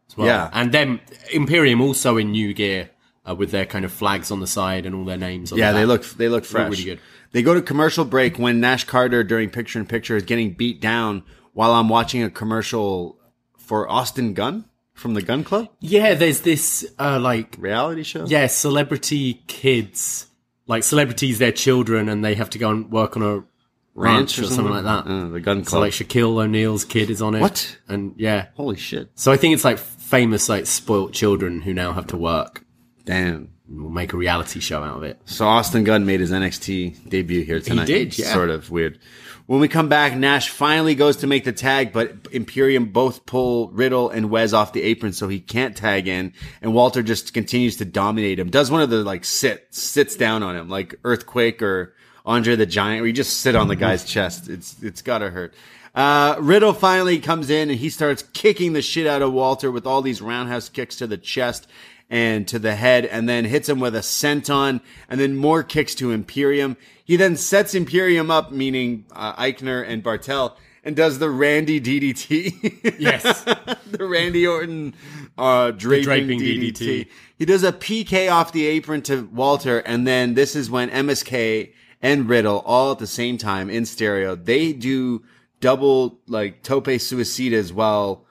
As well. Yeah. and then Imperium also in new gear uh, with their kind of flags on the side and all their names. on Yeah, the they back. look they look fresh. really good. They go to commercial break when Nash Carter during picture in picture is getting beat down while I'm watching a commercial for Austin Gunn from the Gun Club Yeah, there's this uh, like reality show. yeah celebrity kids like celebrities their children and they have to go and work on a ranch, or something, like that. Uh, the Gun So Club. like Shaquille O'Neal's kid is on it. What? And yeah, Holy shit! so I think it's like famous like spoilt children who now have to work. Damn. We'll make a reality show out of it. So Austin Gunn made his NXT debut here tonight. did, yeah. Sort of weird. When we come back, Nash finally goes to make the tag, but Imperium both pull Riddle and Wes off the apron, so he can't tag in. And Walter just continues to dominate him. Does one of the like sit sits down on him, like earthquake or Andre the Giant, where you just sit on the guy's chest. It's it's gotta hurt. Uh, Riddle finally comes in and he starts kicking the shit out of Walter with all these roundhouse kicks to the chest and to the head, and then hits him with a senton, and then more kicks to Imperium. He then sets Imperium up, meaning uh, Aichner and Bartel, and does the Randy DDT. Yes. the Randy Orton uh, draping, draping DDT. DDT. He does a PK off the apron to Walter, and then this is when MSK and Riddle all at the same time in stereo. They do double like tope suicidas while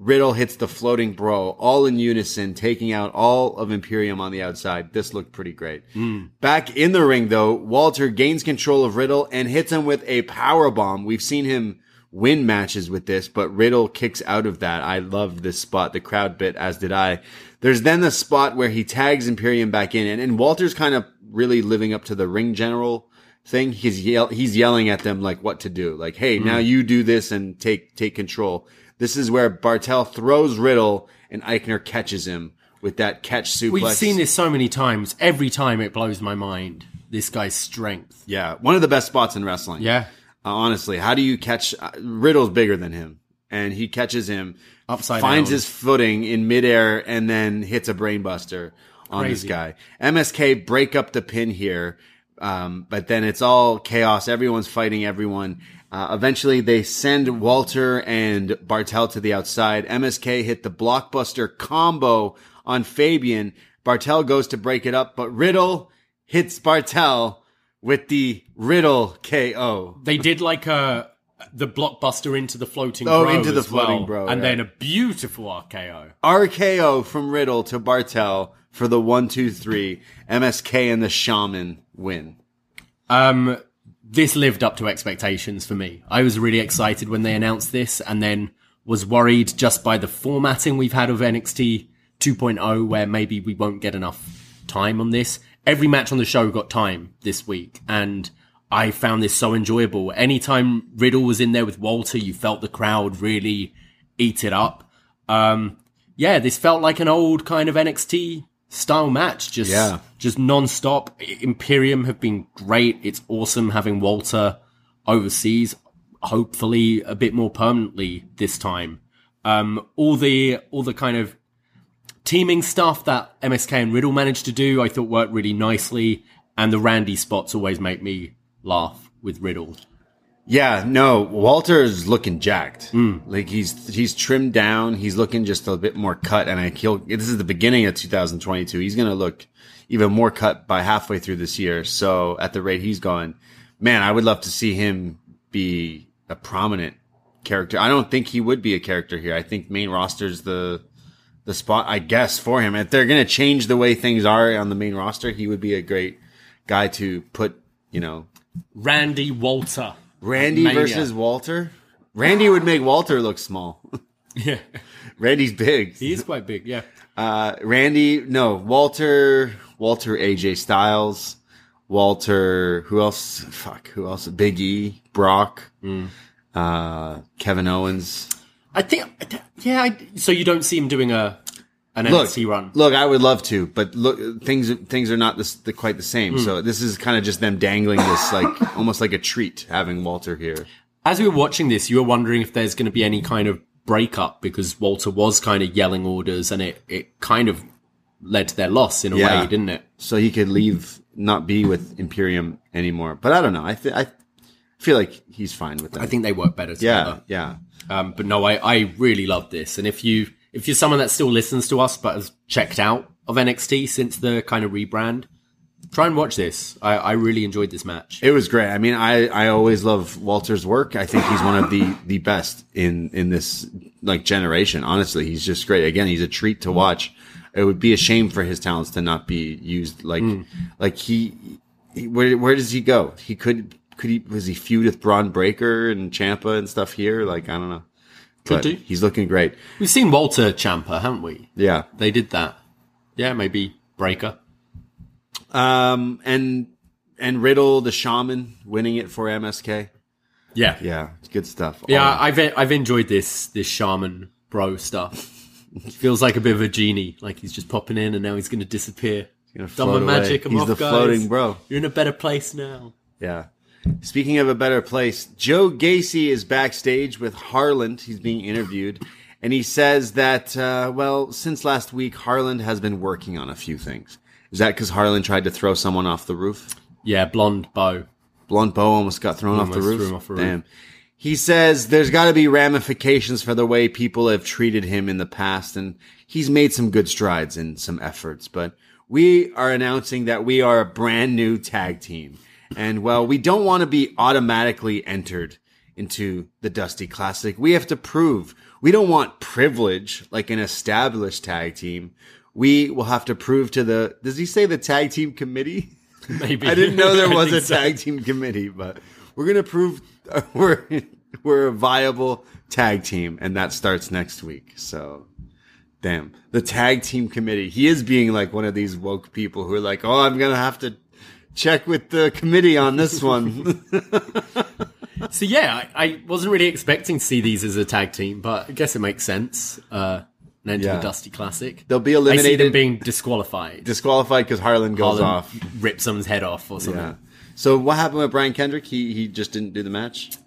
Riddle hits the floating bro, all in unison, taking out all of Imperium on the outside. This looked pretty great. Hmm. Back in the ring, though, Walter gains control of Riddle and hits him with a power bomb. We've seen him win matches with this, but Riddle kicks out of that. I loved this spot. The crowd bit, as did I. There's then the spot where he tags Imperium back in, and, and Walter's kind of really living up to the ring general thing. He's yell, he's yelling at them like what to do. Like, hey, hmm. now you do this and take take control. This is where Bartel throws Riddle and Aichner catches him with that catch suplex. We've seen this so many times. Every time it blows my mind. This guy's strength. Yeah, one of the best spots in wrestling. Yeah. Uh, honestly, how do you catch uh, Riddle's bigger than him, and he catches him Upside finds down. his footing in midair, and then hits a brainbuster on Crazy. this guy. MSK break up the pin here, um, but then it's all chaos. Everyone's fighting everyone. Uh, eventually, they send Walter and Bartel to the outside. MSK hit the blockbuster combo on Fabian. Bartel goes to break it up, but Riddle hits Bartel with the Riddle KO. They did like a the blockbuster into the floating Oh, bro into the floating well. bro, and right. then a beautiful RKO. RKO from Riddle to Bartel for the one, two, three. MSK and the Shaman win. Um, this lived up to expectations for me. I was really excited when they announced this, and then was worried just by the formatting we've had of NXT 2.0, where maybe we won't get enough time on this. Every match on the show got time this week, and I found this so enjoyable. Anytime Riddle was in there with Walter, you felt the crowd really eat it up. Um, yeah, this felt like an old kind of NXT style match. Just, Yeah. just non-stop. Imperium have been great. It's awesome having Walter overseas. Hopefully a bit more permanently this time. Um, all the, all the kind of teaming stuff that MSK and Riddle managed to do, I thought worked really nicely. And the Randy spots always make me laugh with Riddle. Yeah, no, Walter's looking jacked. Hmm. Like he's he's trimmed down. He's looking just a bit more cut. And I he'll this is the beginning of 2022. He's gonna look even more cut by halfway through this year. So at the rate he's going, man, I would love to see him be a prominent character. I don't think he would be a character here. I think main roster's the the spot, I guess, for him. If they're gonna change the way things are on the main roster, he would be a great guy to put, you know, Randy Walter. Randy Mania. versus Walter. Randy would make Walter look small. Yeah. Randy's big. He is quite big, yeah. Uh, Randy, no, Walter, Walter AJ Styles, Walter, who else? Fuck, who else? Big E, Brock, Hmm. uh, Kevin Owens. I think, yeah. I, so you don't see him doing a an Look, NXT run. look, I would love to, but look, things things are not this the, quite the same. Hmm. So this is kind of just them dangling this like almost like a treat having Walter here. As we were watching this, you were wondering if there's going to be any kind of breakup because Walter was kind of yelling orders, and it it kind of led to their loss in a Yeah. way, didn't it? so he could leave, not be with Imperium anymore. But I don't know. I th- I feel like he's fine with that. I think they work better yeah, together. yeah. Um, but no, I, I really love this. And if you, if you're someone that still listens to us, but has checked out of NXT since the kind of rebrand, try and watch this. I, I really enjoyed this match. It was great. I mean, I, I always love Walter's work. I think he's one of the, the best in, in this like generation. Honestly, he's just great. Again, he's a treat to watch. It would be a shame for his talents to not be used like, hmm. like he, he- where, where does he go? He could, could he, was he feud with Bron Breakker and Ciampa and stuff here? Like, I don't know. Could But do. He's looking great. We've seen Walter Ciampa, haven't we? Yeah. They did that. Yeah, maybe Breakker. Um, and, and Riddle, the shaman winning it for MSK. Yeah. Yeah. It's good stuff. Yeah, All- I've I've enjoyed this this shaman bro stuff. It feels like a bit of a genie, like he's just popping in and now he's going to disappear. gonna float away. magic. I'm He's off, the guys. floating bro. You're in a better place now. Yeah. Speaking of a better place, Joe Gacy is backstage with Harland. He's being interviewed. And he says that, uh, well, since last week, Harland has been working on a few things. Is that because Harland tried to throw someone off the roof? Yeah, blonde bow. Blonde Bow almost got thrown off the roof. off the roof. Damn. He says there's got to be ramifications for the way people have treated him in the past, and he's made some good strides and some efforts. But we are announcing that we are a brand new tag team, and well, we don't want to be automatically entered into the Dusty Classic. We have to prove. We don't want privilege like an established tag team. We will have to prove to the. Does he say the tag team committee? Maybe I didn't know there was a think so. tag team committee, but we're gonna prove we're we're a viable tag team, and that starts next week. So, damn, the tag team committee. He is being like one of these woke people who are like, "Oh, I'm gonna have to check with the committee on this one." So yeah, I, I wasn't really expecting to see these as a tag team, but I guess it makes sense. Uh, an end to Yeah. the Dusty Classic. They'll be eliminated. I see them being disqualified. disqualified because Harland goes Harland off. rip someone's head off or something. Yeah. So what happened with Brian Kendrick? He he just didn't do the match.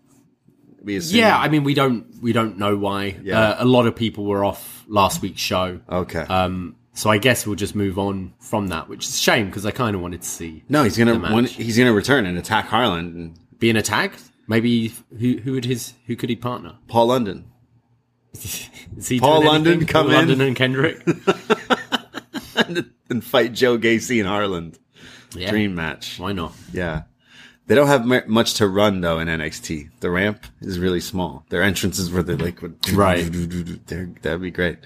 We assume. Yeah, I mean we don't we don't know why. Yeah. Uh, a lot of people were off last week's show. Okay. Um, so I guess we'll just move on from that, which is a shame because I kind of wanted to see no, he's gonna when, he's gonna return and attack Harland and being attacked. Maybe who who would his who could he partner? Paul London. Is he Paul London come Paul in. London and Kendrick. and fight Joe Gacy and Harland. Yeah. Dream match. Why not? Yeah. They don't have much to run though in NXT. The ramp is really small. Their entrances where they like would Right. That'd be great.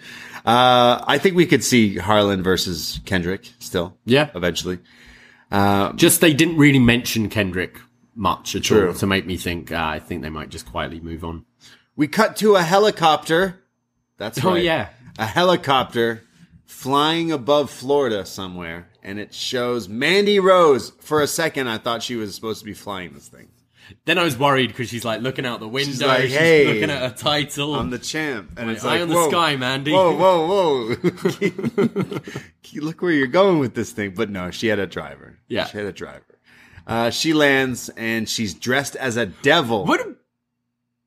Uh, I think we could see Harland versus Kendrick still. Yeah. Eventually. Just they didn't really mention Kendrick much at True. all to make me think. Uh, I think they might just quietly move on. We cut to a helicopter. That's Oh, right. yeah. A helicopter flying above Florida somewhere. And it shows Mandy Rose. For a second, I thought she was supposed to be flying this thing. Then I was worried because she's like looking out the window. She's, like, "Hey, looking at a title. I'm the champ. And it's like, eye like, on the sky, Mandy. Whoa, whoa, whoa. Look where you're going with this thing. But no, she had a driver. Yeah. She had a driver. Uh, she lands and she's dressed as a devil. What? a-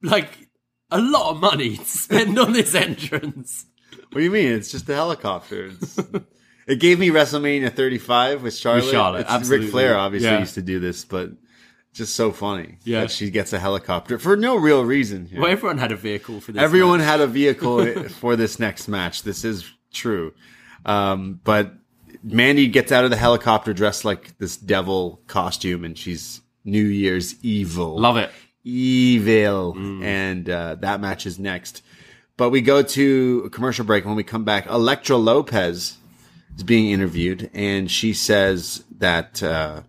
Like a lot of money to spend on this entrance. What do you mean? It's just a helicopter. It gave me WrestleMania 35 with Charlotte. Charlotte, it's absolutely. Ric Flair obviously Yeah. used to do this, but just so funny Yeah. that she gets a helicopter for no real reason. here. Well, everyone had a vehicle for this. Everyone match. had a vehicle for this next match. This is true. Um, but Mandy gets out of the helicopter dressed like this devil costume and she's New Year's evil. love it. Evil. Mm. And, uh, that match is next. But we go to a commercial break. When we come back, Elektra Lopez is being interviewed and she says that, uh,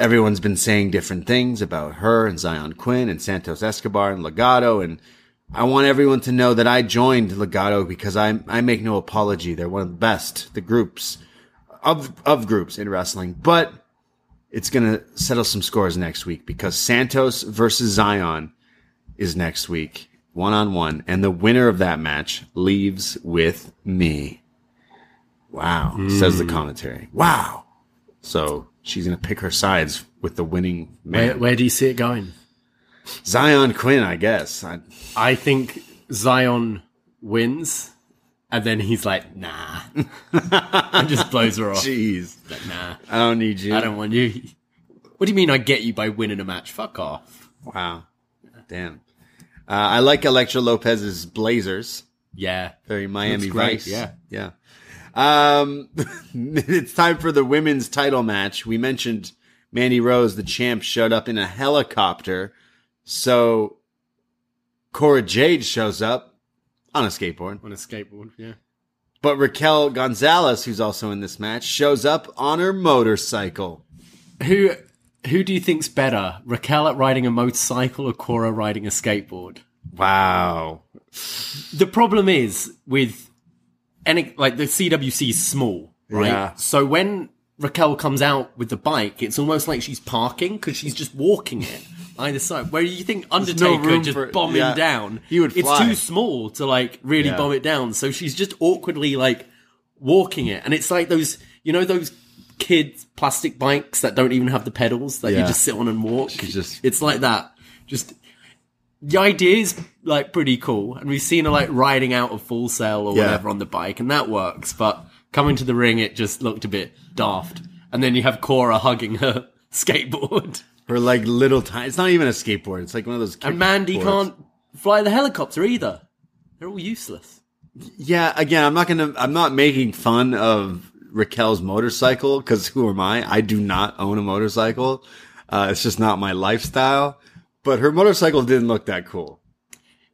everyone's been saying different things about her and Xyon Quinn and Santos Escobar and Legado. And I want everyone to know that I joined Legado because I, I make no apology. They're one of the best, the groups of, of groups in wrestling, but it's going to settle some scores next week because Santos versus Xyon is next week, one on one. And the winner of that match leaves with me. Wow. Says the commentary. Wow. So she's going to pick her sides with the winning man. Where, where do you see it going? Xyon Quinn, I guess. I, I think Xyon wins, and then he's like, "Nah," and just blows her off. jeez. Like, nah, I don't need you. I don't want you. What do you mean I get you by winning a match? Fuck off. Wow. Damn. Uh, I like Elektra Lopez's Blazers. Yeah. Very Miami Vice. yeah. Yeah. Um, it's time for the women's title match. We mentioned Mandy Rose, the champ, showed up in a helicopter. So Cora Jade shows up on a skateboard. On a skateboard, yeah. But Raquel Gonzalez, who's also in this match, shows up on her motorcycle. Who who do you think's better? Raquel at riding a motorcycle or Cora riding a skateboard? Wow. The problem is with any like the CWC is small, right? Yeah. So when Raquel comes out with the bike, it's almost like she's parking because she's just walking it either side. Where you think Undertaker room just for- bombing yeah. down, He would It's too small to like really Yeah. bomb it down. So she's just awkwardly like walking it, and it's like those you know those kids plastic bikes that don't even have the pedals that you just sit on and walk. She's just- it's like that. Just the idea is like pretty cool, and we've seen her like riding out of Full Sail or Yeah. whatever on the bike, and that works. But coming to the ring, it just looked a bit daft. And then you have Cora hugging her skateboard, Or like little tiny. It's not even a skateboard. It's like one of those. and Mandy kickboards. can't fly the helicopter either. They're all useless. Yeah, again, I'm not gonna. I'm not making fun of Raquel's motorcycle because who am I? I do not own a motorcycle. Uh, it's just not my lifestyle. But her motorcycle didn't look that cool.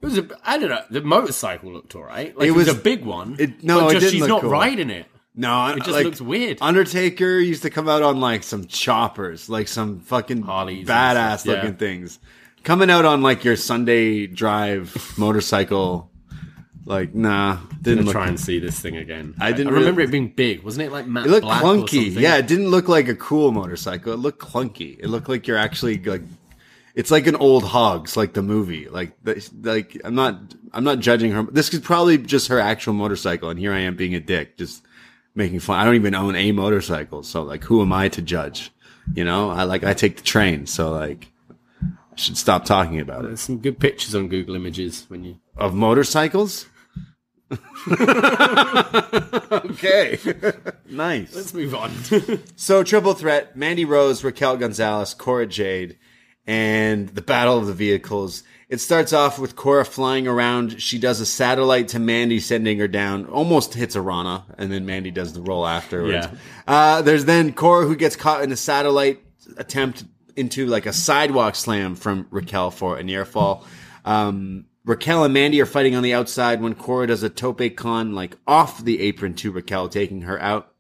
It was a, I don't know. The motorcycle looked alright. Like It it, was, was- a big one. it- no, just didn't she's not cool. riding it. No, It just like, looks weird. Undertaker used to come out on like some choppers, like some fucking Harleys badass yeah. looking things. Coming out on like your Sunday drive motorcycle, like nah, didn't try and see this thing again. I didn't I remember really- it being big, wasn't it? Like matte It looked black clunky. Yeah, it didn't look like a cool motorcycle. It looked clunky. It looked like you're actually like, it's like an old hogs, like the movie. Like, the, like I'm not, I'm not judging her. This is probably just her actual motorcycle, and here I am being a dick, just making fun. I don't even own a motorcycle, so like, who am I to judge? You know, I like I take the train, so like, I should stop talking about it. Some good pictures on Google Images when you. Of motorcycles. okay, nice. Let's move on. So triple threat: Mandy Rose, Raquel Gonzalez, Cora Jade, and the battle of the vehicles. It starts off with Cora flying around. She does a satellite to Mandy, sending her down. Almost hits Arana, and then Mandy does the roll afterwards. Yeah. Uh, there's then Cora who gets caught in a satellite attempt into like a sidewalk slam from Raquel for a near fall. Um, Raquel and Mandy are fighting on the outside when Cora does a tope con like off the apron to Raquel, taking her out.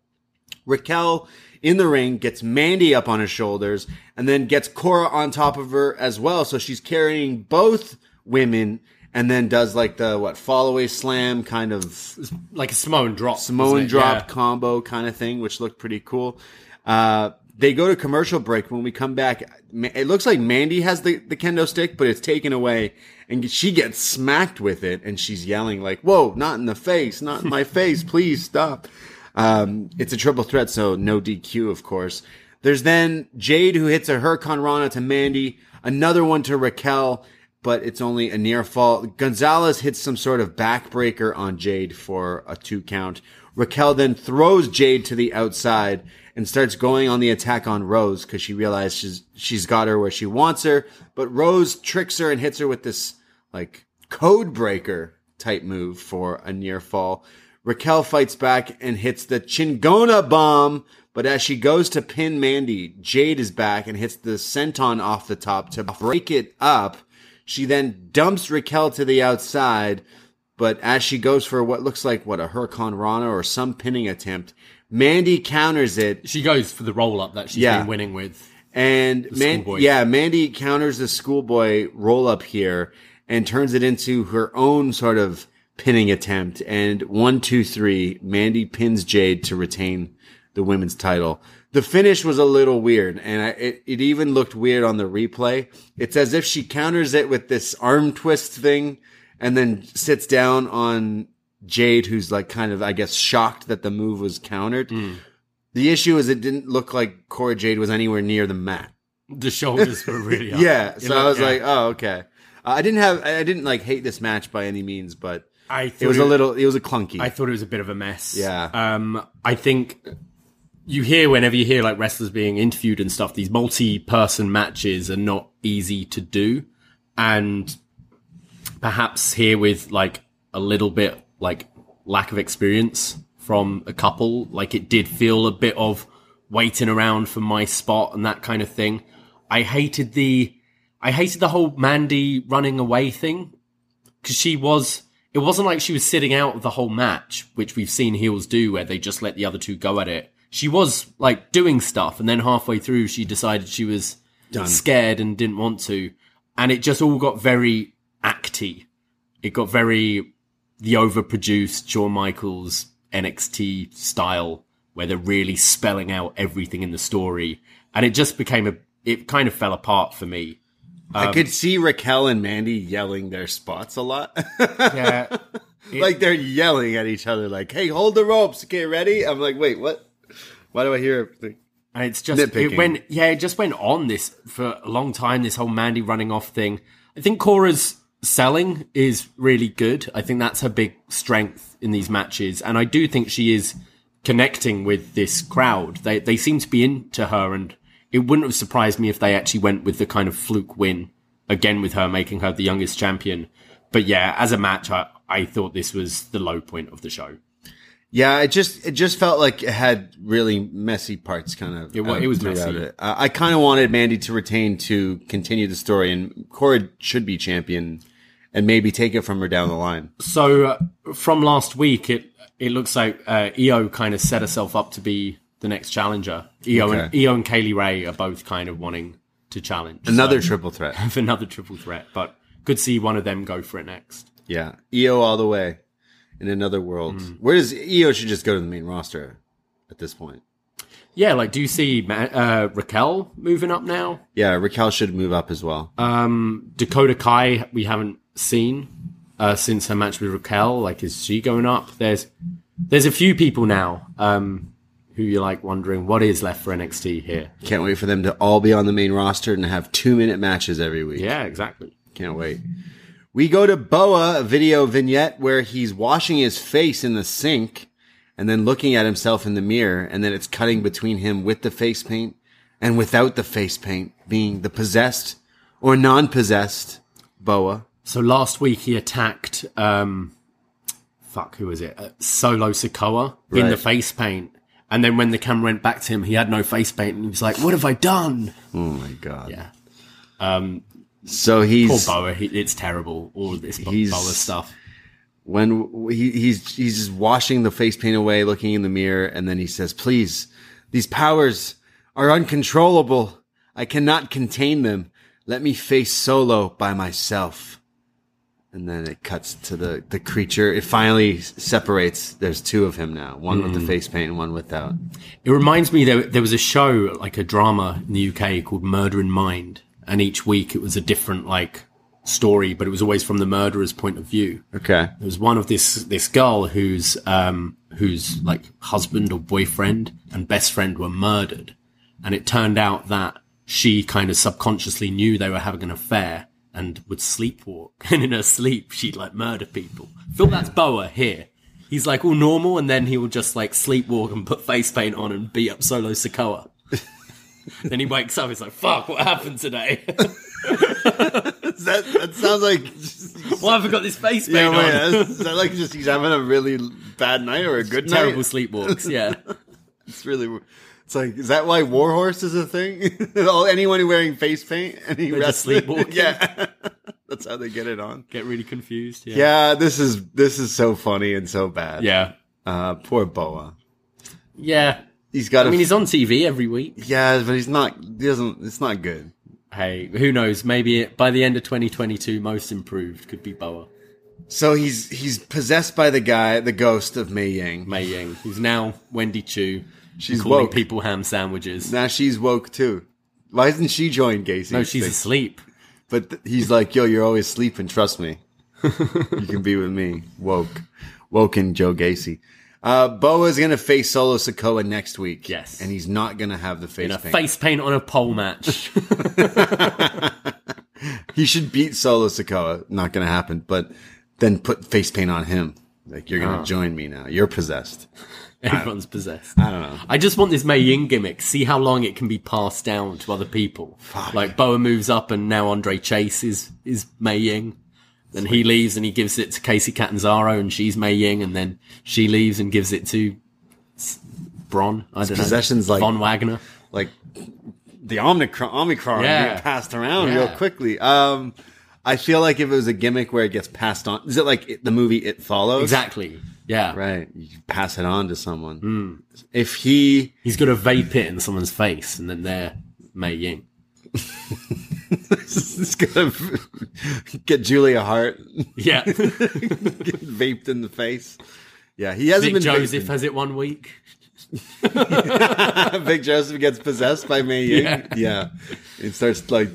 Raquel in the ring gets Mandy up on his shoulders and then gets Cora on top of her as well. So she's carrying both women and then does like the what fall away slam kind of like a Samoan drop. Samoan drop Yeah. combo kind of thing, which looked pretty cool. Uh, they go to commercial break. When we come back, it looks like Mandy has the, the kendo stick, but it's taken away and she gets smacked with it and she's yelling like, whoa, not in the face, not in my face, please stop. Um, it's a triple threat, so no DQ, of course. There's then Jade who hits a Hurricane Rana to Mandy, another one to Raquel, but it's only a near fall. Gonzalez hits some sort of backbreaker on Jade for a two count. Raquel then throws Jade to the outside and starts going on the attack on Rose because she realizes she's, she's got her where she wants her. But Rose tricks her and hits her with this like code breaker type move for a near fall. Raquel fights back and hits the Chingona bomb, but as she goes to pin Mandy, Jade is back and hits the senton off the top to break it up. She then dumps Raquel to the outside, but as she goes for what looks like what a Hurricane Rana or some pinning attempt, Mandy counters it She goes for the roll up that she's Yeah. been winning with. and Man- schoolboy. yeah, Mandy counters the schoolboy roll up here and turns it into her own sort of pinning attempt. And one, two, three, Mandy pins Jade to retain the women's title. The finish was a little weird and I, it, it even looked weird on the replay. It's as if she counters it with this arm twist thing and then sits down on Jade, who's like kind of, I guess, shocked that the move was countered. The issue is it didn't look like Cora Jade was anywhere near the mat. The shoulders were really up. Yeah, It so I was yeah. like, oh, okay. Uh, I didn't have, I didn't like hate this match by any means, but I it was a little, it was a clunky. I thought it was a bit of a mess. Yeah. Um, I think you hear whenever you hear like wrestlers being interviewed and stuff, these multi-person matches are not easy to do, and perhaps here with like a little bit like lack of experience from a couple, like it did feel a bit of waiting around for my spot and that kind of thing. I hated the, I hated the whole Mandy running away thing because she was it wasn't like she was sitting out the whole match which we've seen heels do where they just let the other two go at it she was like doing stuff and then halfway through she decided she was scared and didn't want to and it just all got very acty it got very the overproduced Shawn Michaels NXT style where they're really spelling out everything in the story and it just became a it kind of fell apart for me I um, could see Raquel and Mandy yelling their spots a lot. yeah like they're yelling at each other, like, hey, hold the ropes. Okay, ready? I'm like, wait, what? Why do I hear everything? And it's just Nitpicking. it went yeah, it just went on this for a long time, this whole Mandy running off thing. I think Cora's selling is really good. I think that's her big strength in these matches. And I do think she is connecting with this crowd. They they seem to be into her and it wouldn't have surprised me if they actually went with the kind of fluke win again with her making her the youngest champion. But yeah, as a match I, I thought this was the low point of the show. Yeah, it just it just felt like it had really messy parts, kind of. It wa- uh, it was messy. It. Uh, I kind of wanted Mandy to retain to continue the story, and Cora should be champion, and maybe take it from her down the line. So uh, from last week, it it looks like uh, Io kind of set herself up to be the next challenger. And Okay. Io and Kay Lee Ray are both kind of wanting to challenge Another so, triple threat. another triple threat, but could see one of them go for it next. Yeah, Io all the way in another world. Mm. Where does Io should just go to the main roster at this point? Yeah, like do you see uh, Raquel moving up now? Yeah, Raquel should move up as well. Um, Dakota Kai we haven't seen uh, since her match with Raquel. Like, is she going up? There's there's a few people now um, who you're like wondering what is left for NXT here. Can't wait for them to all be on the main roster and have two minute matches every week. Yeah, exactly. Can't wait. We go to Boa, a video vignette where he's washing his face in the sink and then looking at himself in the mirror. And then it's cutting between him with the face paint and without the face paint being the possessed or non possessed Boa. So last week he attacked, um, fuck, who was it? Uh, Solo Sikoa in the face paint. And then when the camera went back to him, he had no face paint and he was like, what have I done? Oh my God. Yeah. So he's Poor Boa. He, it's terrible. All of this Boa stuff. when he, he's he's just washing the face paint away, looking in the mirror, and then he says, "Please, these powers are uncontrollable. I cannot contain them. Let me face Solo by myself." And then it cuts to the the creature. It finally separates. There's two of him now, one with the hmm. face paint and one without. It reminds me there, there was a show, like a drama in the UK called Murder in Mind. And each week it was a different, like, story, but it was always from the murderer's point of view. Okay. There was one of this this girl whose um whose like husband or boyfriend and best friend were murdered, and it turned out that she kind of subconsciously knew they were having an affair and would sleepwalk, and in her sleep she'd like murder people. Phil, that's Boa here. He's like all normal, and then he will just like sleepwalk and put face paint on and beat up Solo Sikoa. then he wakes up. He's like, "Fuck! What happened today? That that sounds like Why have I got this face paint yeah. on?" Is that like just he's having a really bad night or a good night? Terrible sleepwalks. Yeah. It's really. It's like, is that why Warhorse is a thing? All anyone wearing face paint and he They're just sleepwalking. Yeah, that's how they get it on. Get really confused. Yeah. Yeah, this is this is so funny and so bad. Yeah. uh, poor Boa. Yeah. He's got. I mean, he's on TV every week. yeah, but he's not. He doesn't. It's not good. Hey, who knows? Maybe it, by the end of 2022, most improved could be Boa So he's he's possessed by the guy, the ghost of Mei Ying. Mei Ying, who's now Wendy Choo. She's calling woke. people ham sandwiches. Now she's woke too. Why doesn't she joined Gacy? No, she's asleep. But th- he's like, yo, you're always sleeping. Trust me. you can be with me. Woke. Woken Joe Gacy. Uh, is going to face Solo Sikoa next week. Yes. And he's not going to have the face In a paint. face paint on a pole match. He should beat Solo Sikoa. Not going to happen. But then put face paint on him. Like, you're going to join me now. You're possessed. Everyone's possessed. I don't know. I just want this Mei Ying gimmick. See how long it can be passed down to other people. Like Boa moves up, and now Andre Chase is is Mei Ying. Then he leaves, and he gives it to Kacy Catanzaro, and she's Mei Ying, and then she leaves and gives it to Bron. I don't know. possession's like- Von Wagner. Like, the Omicron, Omicron Yeah. passed around real quickly. Um, I feel like if it was a gimmick where it gets passed on, is it like it, the movie It Follows? Exactly. Yeah. Right. You pass it on to someone. Hmm. If he, He's got to vape it in someone's face, and then they're Mei Ying. is gonna get Julia Hart Yeah. get vaped in the face. Yeah, he hasn't Vic been Joseph vaping. has it one week. Vic Joseph gets possessed by Mei Ying. Yeah. Yeah. He starts like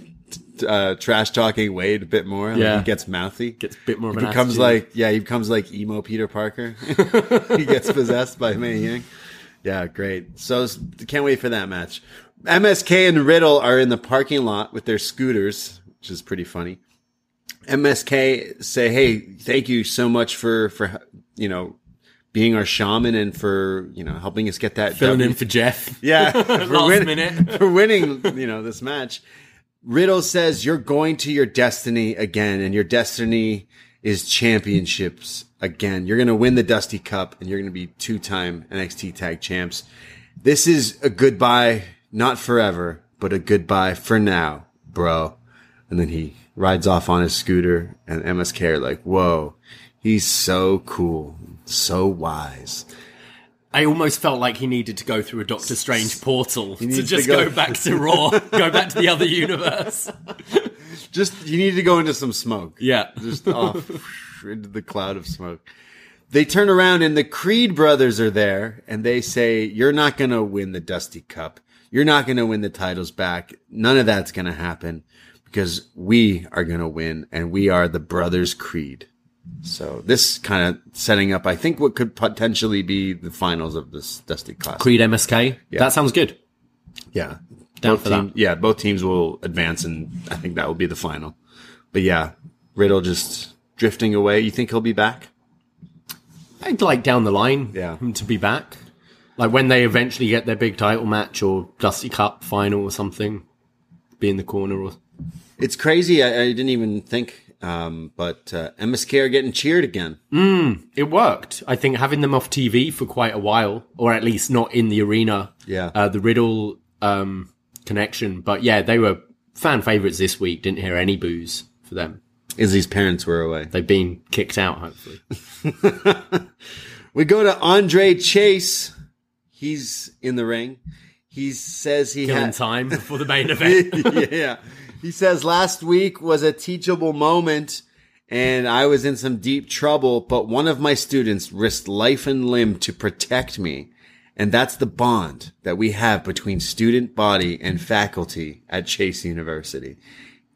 uh, trash talking Wade a bit more. Like, Yeah. he gets mouthy. Gets a bit more he becomes attitude. like yeah, he becomes like emo Peter Parker. he gets possessed by Mei Ying. Yeah, great. So can't wait for that match. MSK and Riddle are in the parking lot with their scooters, which is pretty funny. MSK say, "Hey, thank you so much for for you know being our shaman and for you know helping us get that Filling W." in for Jeff. Yeah, for, win- minute. for winning, you know, this match. Riddle says you're going to your destiny again, and your destiny is championships again. You're going to win the Dusty Cup, and you're going to be two-time NXT Tag Champs. This is a goodbye, not forever, but a goodbye for now, bro. And then he rides off on his scooter, and MSK are like, "Whoa, he's so cool, so wise." I almost felt like he needed to go through a Doctor Strange portal to needs to just go- go back to Raw, go back to the other universe. Just you need to go into some smoke. Yeah. just off into the cloud of smoke. They turn around and the Creed brothers are there and they say, You're not going to win the Dusty Cup. You're not going to win the titles back. None of that's going to happen because we are going to win and we are the brothers Creed. So this kind of setting up, I think, what could potentially be the finals of this Dusty Classic. Creed MSK. Yeah. That sounds good. Yeah. Down both for that. Yeah, both teams will advance, and I think that will be the final. But yeah, Riddle just drifting away. You think he'll be back? I'd like down the line Yeah. him to be back. Like when they eventually get their big title match or Dusty Cup final or something, be in the corner or It's crazy. I, I didn't even think. Um, but uh, MSK are getting cheered again. it worked. I think having them off TV for quite a while, or at least not in the arena. Yeah. Uh, the Riddle um, connection, but yeah, they were fan favorites this week. Didn't hear any boos for them. Izzy's parents were away. They've been kicked out. Hopefully, We go to Andre Chase. He's in the ring. He says he had time before the main event. yeah. He says last week was a teachable moment and I was in some deep trouble, but one of my students risked life and limb to protect me. And that's the bond that we have between student body and faculty at Chase University.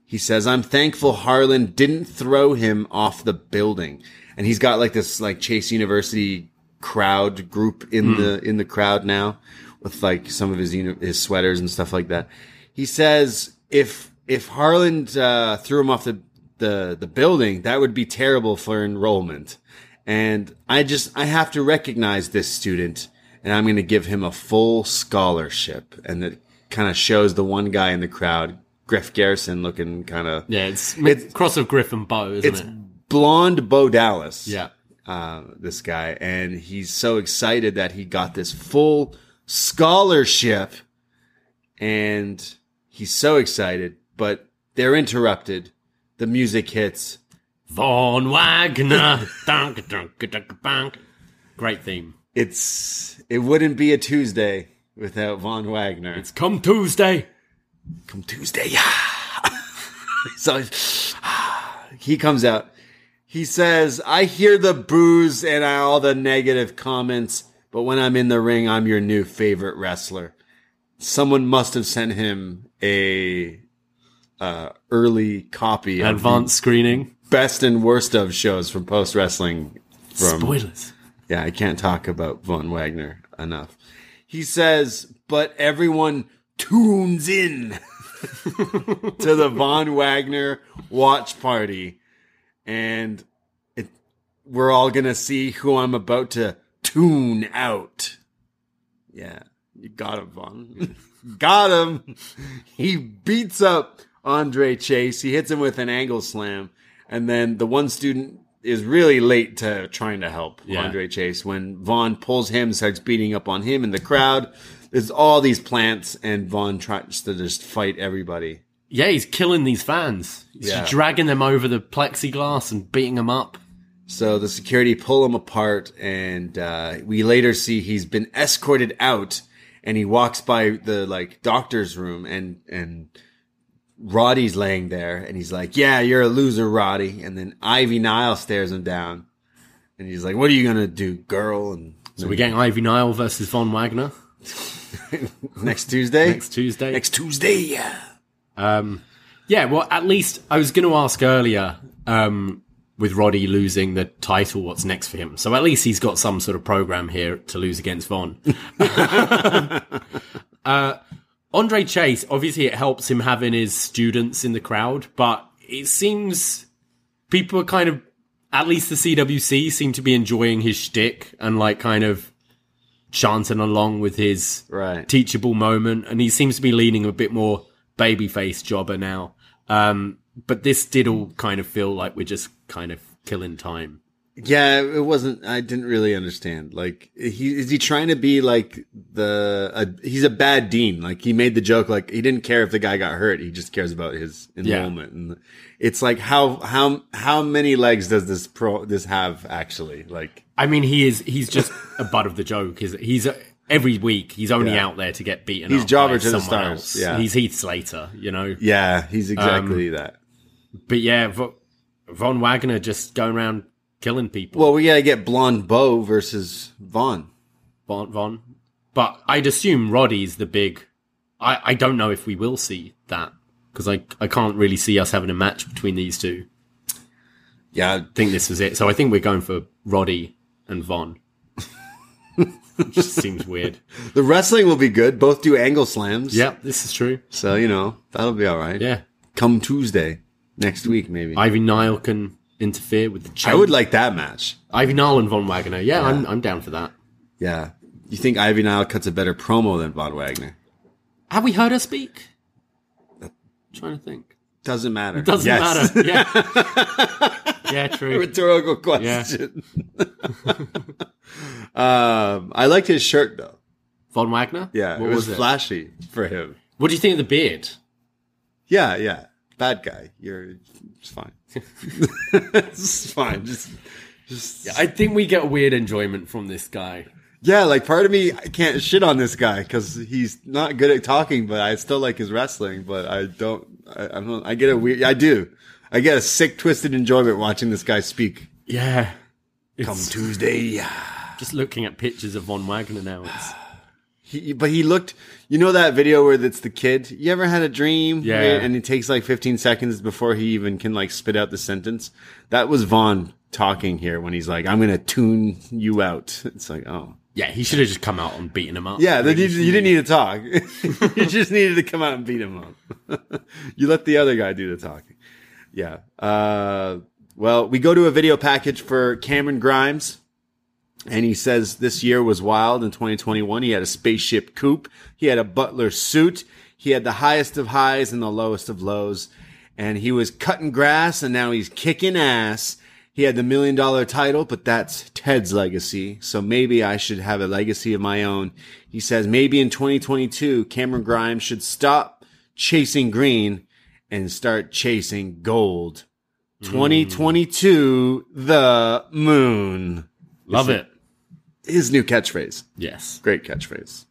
He says, I'm thankful Harland didn't throw him off the building. And he's got like this like Chase University crowd group in the, in the crowd now with like some of his, his sweaters and stuff like that. He says, if, if Harland, uh, threw him off the, the, the building, that would be terrible for enrollment. And I just, I have to recognize this student and I'm going to give him a full scholarship. And it kind of shows the one guy in the crowd, Griff Garrison looking kind of, yeah, it's, It's- cross of Griff and Bow, isn't it's it? blonde Bo Dallas. Yeah. Uh, this guy. And he's so excited that he got this full scholarship and he's so excited, but they're interrupted. The music hits. Von Wagner. Dunk, dunk, dunk, dunk. Great theme. It's, it wouldn't be a Tuesday without Von Wagner. It's come Tuesday. come Tuesday. Yeah. so he comes out. He says, I hear the booze and all the negative comments, but when I'm in the ring, I'm your new favorite wrestler. Someone must have sent him a uh, early copy of Advanced screening. best and worst of shows from post wrestling. From Spoilers. yeah, I can't talk about Von Wagner enough. He says, but everyone tunes in to the Von Wagner watch party. And it, we're all to see who I'm about to tune out. Yeah, you got him, Von. got him. He beats up Andre Chase. He hits him with an angle slam. And then the one student is really late to trying to help Yeah. Andre Chase when Von pulls him, starts beating up on him in the crowd. There's all these plants, and Von tries to just fight everybody. Yeah, he's killing these fans. He's Yeah. just dragging them over the plexiglass and beating them up. So the security pull him apart, and uh, we later see he's been escorted out, and he walks by the like doctor's room, and and Roddy's laying there, and he's like, "Yeah, you're a loser, Roddy." And then Ivy Nile stares him down, and he's like, "What are you gonna do, girl?" And So we're getting Ivy Nile versus Von Wagner next Tuesday, next Tuesday. next Tuesday, yeah. Um, yeah, well, at least I was going to ask earlier. Um, with Roddy losing the title, what's next for him? So at least he's got some sort of program here to lose against Von. uh, Andre Chase, obviously, it helps him having his students in the crowd, but it seems people are kind of, at least the CWC, seem to be enjoying his shtick and like kind of chanting along with his Right. teachable moment, and he seems to be leaning a bit more babyface jobber now. Um, but this did all kind of feel like we're just kind of killing time. Yeah, it wasn't. I didn't really understand. Like, he is he trying to be like the? A, he's a bad dean. Like, he made the joke. Like, he didn't care if the guy got hurt. He just cares about his enrollment. And it's like, how how how many legs does this pro this have actually? Like, I mean, he is he's just a butt of the joke. Is he's uh, every week he's only Yeah. out there to get beaten. He's by to the else. yeah. he's Heath Slater, you know. yeah, he's um, exactly that. But yeah, Von Wagner just going around killing people. Well, we gotta get Blonde Bo versus Vaughn. Von, Von. But I'd assume Roddy's the big. I, I don't know if we will see that because I I can't really see us having a match between these two. Yeah, I think this is it. So I think we're going for Roddy and Von. Just seems weird. the wrestling will be good. Both do angle slams. Yeah, this is true. So you know that'll be all right. Yeah, Come Tuesday next week, maybe. Ivy Nile can interfere with the. Chain. I would like that match. Ivy Nile and Von Wagner. Yeah, I'm I'm down for that. Yeah. You think Ivy Nile cuts a better promo than Von Wagner? Have we heard her speak? trying to think. Doesn't matter. Doesn't Yes. matter. Yeah. yeah, true. Rhetorical question. um, I liked his shirt though. Von Wagner. Yeah, What it was, was, it? flashy for him. What do you think of the beard? Yeah, yeah. Bad guy. You're it's fine. it's fine. Just, just I think we get weird enjoyment from this guy. Yeah. Like part of me, I can't shit on this guy because he's not good at talking, but I still like his wrestling. But I don't. I, I don't. I get a weird. I do. I get a sick, twisted enjoyment watching this guy speak. Yeah. Come It's Tuesday. just looking at pictures of Von Wagner now. It's, He, but he looked, you know that video where it's the kid? You ever had a dream? Yeah. And it takes like 15 seconds before he even can like spit out the sentence. That was Von talking here when he's like, I'm going to tune you out. It's like, oh. Yeah, he should have just come out and beaten him up. Yeah, then you, you didn't need to talk. you just needed to come out and beat him up. you let the other guy do the talking. Yeah. Uh, well, we go to a video package for Cameron Grimes. And he says this year was wild in 2021. He had a spaceship coupe. He had a butler suit. He had the highest of highs and the lowest of lows. And he was cutting grass and now he's kicking ass. He had the million dollar title, but that's Ted's legacy. So maybe I should have a legacy of my own. He says maybe in 2022, Cameron Grimes should stop chasing green and start chasing gold. 2022, the moon. Love it. His new catchphrase. Yes. Great catchphrase.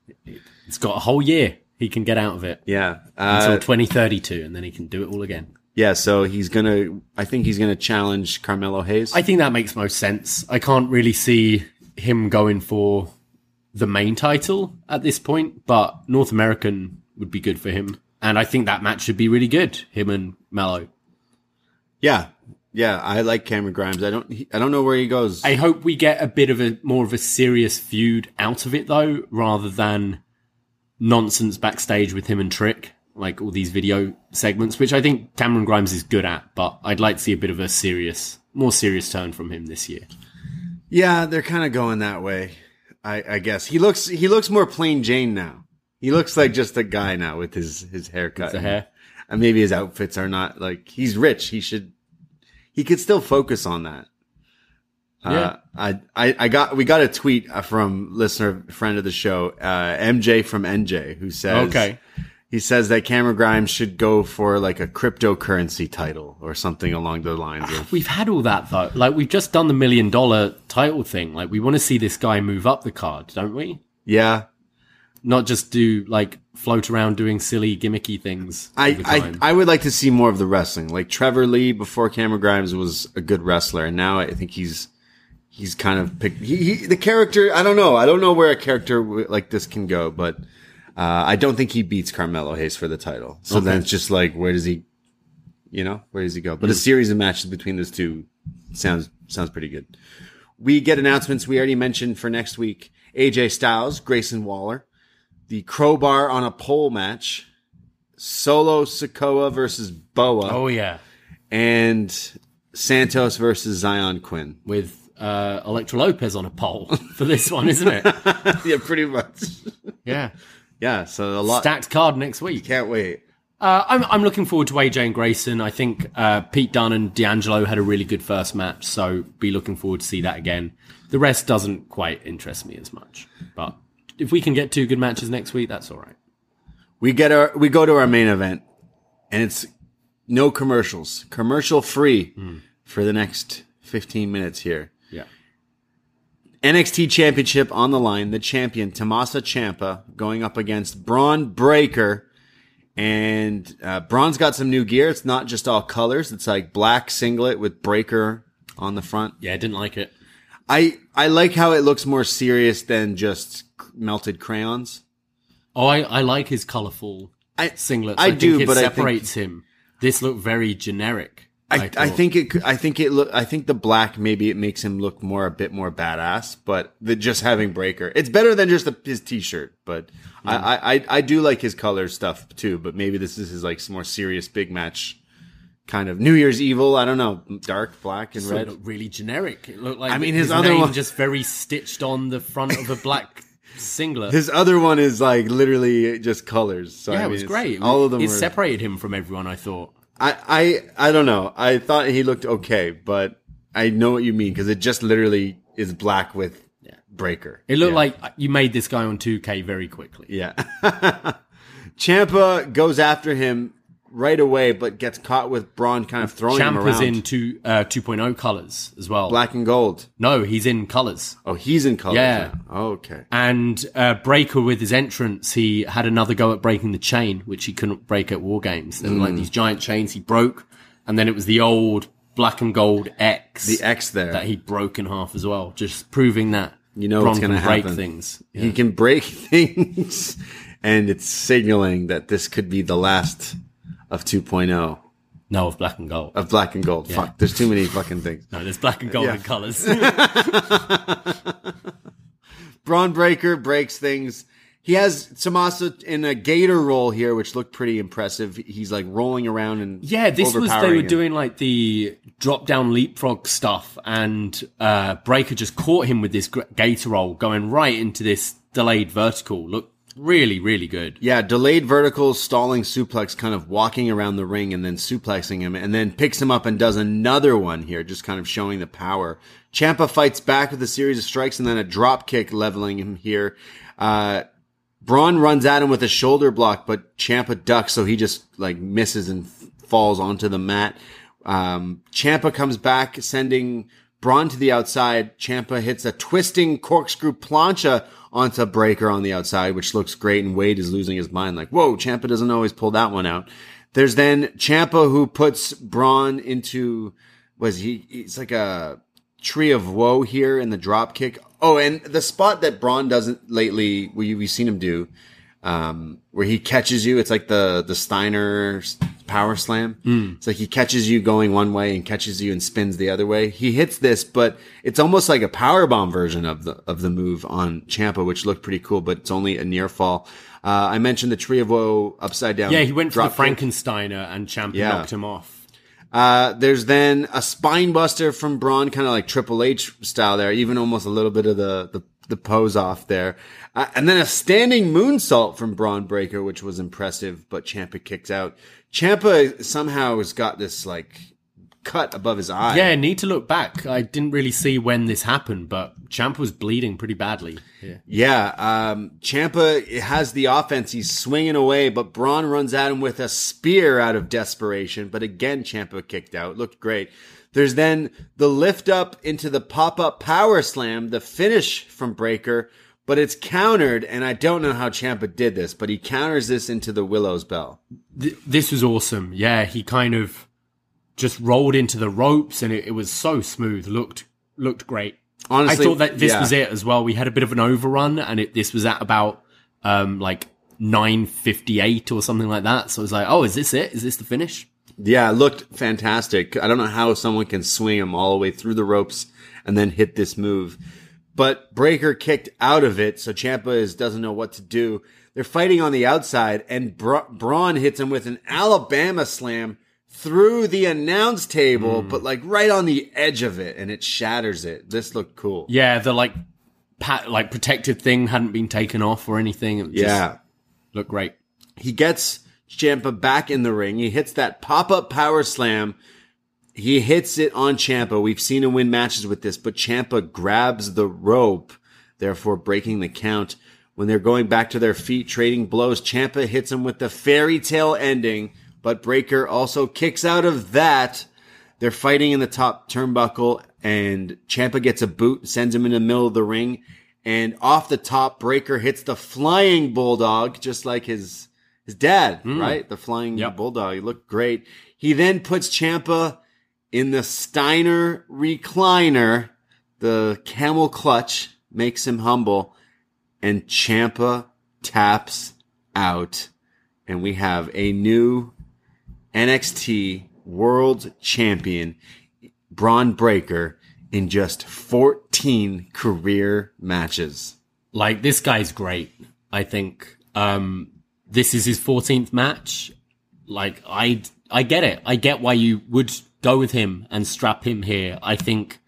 It's got a whole year he can get out of it Yeah. until Uh, 2032, and then he can do it all again. Yeah. So he's gonna. I think he's gonna challenge Carmelo Hayes. I think that makes most sense. I can't really see him going for the main title at this point, but North American would be good for him. And I think that match should be really good, him and Melo. yeah. Yeah. I like Cameron Grimes. I don't. He, I don't know where he goes. I hope we get a bit of a more of a serious feud out of it though, rather than nonsense backstage with him and Trick, like all these video segments, which I think Cameron Grimes is good at, but I'd like to see a bit of a serious, more serious turn from him this year. yeah, they're kind of going that way. I, I guess he looks. He looks more plain Jane now. He looks like just a guy now with his his haircut. The hair. And maybe his outfits are not like he's rich. He should. He could still focus on that. Yeah. Uh, I, I, I got, we got a tweet from listener, friend of the show, uh, MJ from NJ, who says, Okay. He says that Cameron Grimes should go for like a cryptocurrency title or something along the lines of, We've had all that though. Like we've just done the million dollar title thing. Like we want to see this guy move up the card, don't we? yeah. Not just do like float around doing silly gimmicky things. I, I. I would like to see more of the wrestling. Like Trevor Lee before Cameron Grimes was a good wrestler, and now I think he's he's kind of picked. He, he the character. I don't know. I don't know where a character like this can go, but uh, I don't think he beats Carmelo Hayes for the title. So then it's just like, where does he? You know, where does he go? But a series of matches between those two sounds sounds pretty good. We get announcements we already mentioned for next week. AJ Styles, Grayson Waller, the crowbar on a pole match, Solo Sikoa versus Boa, Oh yeah, and Santos versus Xyon Quinn. with uh, Elektra Lopez on a pole for this one, isn't it? yeah, pretty much. Yeah, Yeah, so a lot. stacked card next week. Can't wait. Uh, I'm I'm looking forward to AJ and Grayson. I think uh, Pete Dunne and D'Angelo had a really good first match, so be looking forward to see that again. The rest doesn't quite interest me as much, but if we can get two good matches next week, that's all right. We get our we go to our main event, and it's no commercials, commercial free for the next fifteen minutes here. NXT Championship on the line. The champion Tommaso Ciampa going up against Bron Breakker, and uh, Bron's got some new gear. It's not just all colors. It's like black singlet with Breakker on the front. Yeah, I didn't like it. I I like how it looks more serious than just melted crayons. Oh, I, I like his colourful I- singlets. I think do, but I think- separates him. This looked very generic. I, I think it. I think it look. I think the black maybe it makes him look more a bit more badass. But the just having breaker, it's better than just the, his t-shirt. But I, I I I do like his color stuff too. But maybe this is his like some more serious big match kind of New Year's Evil. I don't know, dark black and So red. really generic. It looked like I mean, his other name one- just very stitched on the front of a black singlet. His other one is like literally just colors. So yeah, I it was great. All of them It were. separated him from everyone. I thought. I, I I don't know. I thought he looked okay, but I know what you mean because it just literally is black with breaker. It looked Yeah. like you made this guy on 2K very quickly. Yeah. Ciampa goes after him right away, but gets caught with Bron kind of throwing him Ciampa's around. in two, uh, 2.0 colors as well. black and gold. No, he's in colors. Oh, he's in colors. Yeah. Okay. And uh, Breakker, with his entrance, he had another go at breaking the chain, which he couldn't break at War Games. There were Mm. like these giant chains he broke, and then it was the old black and gold X. The X there. that he broke in half as well, just proving that You know Bron what's going to can break happen. things. He can break things, and it's signaling that this could be the last of 2.0 No, of black and gold. of black and gold. Fuck, there's too many fucking things. no, there's black and gold Yeah. in colors. Bron Breakker breaks things. He has Tommaso in a gator roll here, which looked pretty impressive. He's like rolling around and Yeah, this was they were him. doing like the drop down leapfrog stuff, and uh, Breakker just caught him with this gator roll, going right into this delayed vertical. Look, really, really good. Yeah, delayed vertical stalling suplex, kind of walking around the ring and then suplexing him, and then picks him up and does another one here, just kind of showing the power. Ciampa fights back with a series of strikes and then a drop kick leveling him here. Uh, Bron runs at him with a shoulder block, but Ciampa ducks, so he just like misses and f- falls onto the mat. Um, Ciampa comes back, sending Bron to the outside. Ciampa hits a twisting corkscrew plancha onto Breakker on the outside, which looks great. And Wade is losing his mind, like, whoa, Ciampa doesn't always pull that one out. There's then Ciampa who puts Bron into, was he, it's like a tree of woe here in the drop kick. Oh, and the spot that Bron doesn't lately, we, we've seen him do, um, where he catches you. It's like the, the Steiner power slam. It's like he catches you going one way and catches you and spins the other way. He hits this, but it's almost like a power bomb version of the, of the move on Ciampa, which looked pretty cool, but it's only a near fall. Uh, I mentioned the tree of woe upside down. Yeah, he went for the. Frankensteiner, and Ciampa Yeah. knocked him off. Uh, there's then a spine buster from Bron, kind of like Triple H style there, even almost a little bit of the, the, the pose off there. Uh, and then a standing moonsault from Bron Breakker, which was impressive, but Ciampa kicks out. Ciampa somehow has got this like cut above his eye. Yeah, need to look back. I didn't really see when this happened, but Ciampa was bleeding pretty badly. Yeah. Yeah, um, Ciampa has the offense. He's swinging away, but Bron runs at him with a spear out of desperation. But again, Ciampa kicked out. Looked great. There's then the lift up into the pop up power slam, the finish from Breakker, but it's countered. And I don't know how Ciampa did this, but he counters this into the Willow's Bell. Th- this was awesome. Yeah, he kind of just rolled into the ropes, and it, it was so smooth. looked looked great. Honestly, I thought that this yeah. was it as well. We had a bit of an overrun, and it, this was at about um like nine fifty eight or something like that. So I was like, oh, is this it? Is this the finish? Yeah, it looked fantastic. I don't know how someone can swing him all the way through the ropes and then hit this move. But Breakker kicked out of it, so Ciampa is, doesn't know what to do. They're fighting on the outside, and Bra- Bron hits him with an Alabama slam through the announce table, hmm. but like right on the edge of it, and it shatters it. This looked cool. Yeah, the like pat like protective thing hadn't been taken off or anything. It just Yeah. looked great. He gets Ciampa back in the ring. He hits that pop up power slam. He hits it on Ciampa. We've seen him win matches with this, but Ciampa grabs the rope, therefore breaking the count. When they're going back to their feet, trading blows, Ciampa hits him with the fairy tale ending, but Breakker also kicks out of that. They're fighting in the top turnbuckle, and Ciampa gets a boot, sends him in the middle of the ring, and off the top, Breakker hits the flying bulldog, just like his his dad, hmm. right? The flying Yep. bulldog. He looked great. He then puts Ciampa in the Steiner recliner. The camel clutch makes him humble, and Ciampa taps out, and we have a new NXT World Champion, Bron Breakker, in just 14 career matches. Like this guy's great. I think um this is his 14th match. Like I I get it. I get why you would go with him and strap him here. I think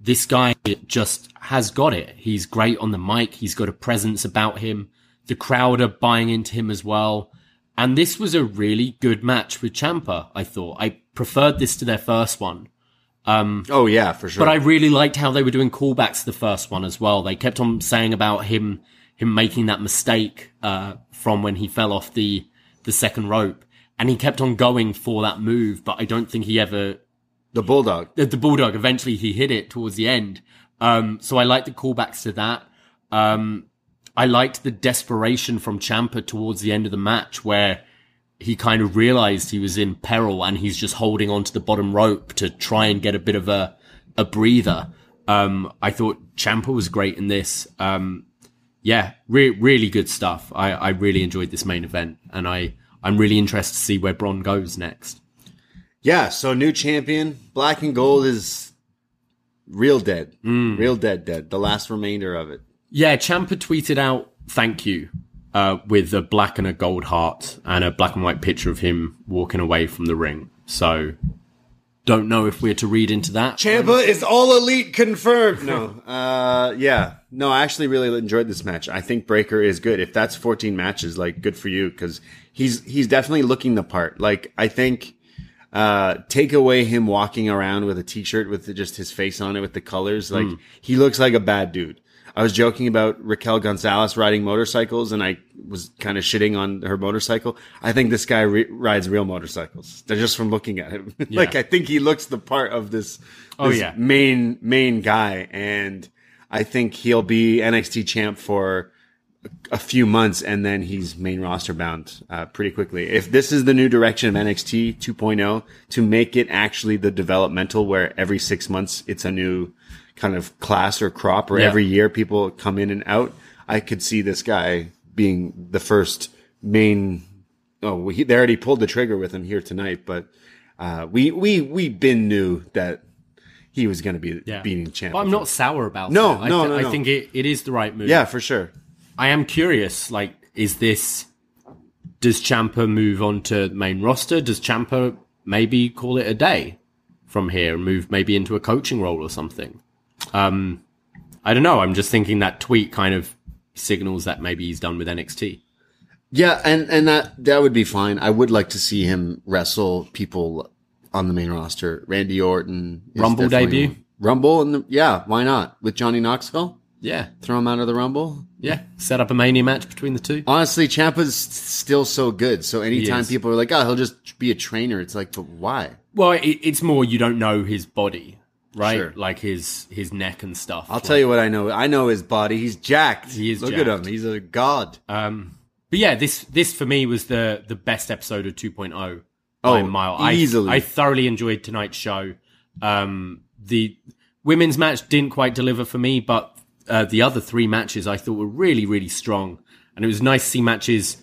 this guy just has got it. He's great on the mic. He's got a presence about him. The crowd are buying into him as well. And this was a really good match with Ciampa, I thought. I preferred this to their first one. Oh yeah, for sure. But I really liked how they were doing callbacks to the first one as well. They kept on saying about him him making that mistake uh, from when he fell off the the second rope, and he kept on going for that move. But I don't think he ever the Bulldog. the, the bulldog. Eventually, he hit it towards the end. Um, so I liked the callbacks to that. Um, I liked the desperation from Ciampa towards the end of the match where he kind of realized he was in peril and he's just holding onto the bottom rope to try and get a bit of a, a breather. Um, I thought Ciampa was great in this. Um, yeah, re- really good stuff. I, I really enjoyed this main event and I, I'm really interested to see where Bron goes next. Yeah, so new champion, black and gold is real dead. Real dead, dead. The last remainder of it. Yeah, Ciampa tweeted out thank you uh, with a black and a gold heart and a black and white picture of him walking away from the ring. So, don't know if we're to read into that. Ciampa is all elite confirmed. No, uh, yeah, no. I actually really enjoyed this match. I think Breakker is good. If that's 14 matches, like good for you because he's he's definitely looking the part. Like I think, uh, take away him walking around with a t-shirt with just his face on it with the colors. Like he looks like a bad dude. I was joking about Raquel Gonzalez riding motorcycles, and I was kind of shitting on her motorcycle. I think this guy re- rides real motorcycles. They're just from looking at him. like I think he looks the part of this, Oh, yeah. main main guy, and I think he'll be NXT champ for a- few months, and then he's main roster bound uh, pretty quickly. If this is the new direction of NXT 2.0 to make it actually the developmental, where every six months it's a new kind of class or crop, or Yeah. every year people come in and out, I could see this guy being the first main. Oh, he, they already pulled the trigger with him here tonight, but uh, we we we been knew that he was going to be Yeah. beating champ. But I'm not sour about No, it. I no, thi- no, I think it, it is the right move. Yeah, for sure. I am curious, like, is this, does Ciampa move on to main roster? Does Ciampa maybe call it a day from here and move maybe into a coaching role or something? Um, I don't know. I'm just thinking that tweet kind of signals that maybe he's done with NXT. Yeah, and and that that would be fine. I would like to see him wrestle people on the main roster. Randy Orton, Rumble debut? Rumble, and yeah, why not with Johnny Knoxville? Yeah. Throw him out of the Rumble. Yeah. Set up a mania match between the two. Honestly, Ciampa's still so good. So anytime people are like, "Oh, he'll just be a trainer," it's like, but why? Well, it, it's more you don't know his body, right? Sure. Like his his neck and stuff. I'll tell you what I know. I know his body. He's jacked. He is Look at jacked. him. He's a god. Um, but yeah, this this for me was the the best episode of 2.0 by Oh, a mile. I- easily. I, thoroughly enjoyed tonight's show. Um, the women's match didn't quite deliver for me, but uh, the other three matches I thought were really really strong, and it was nice to see matches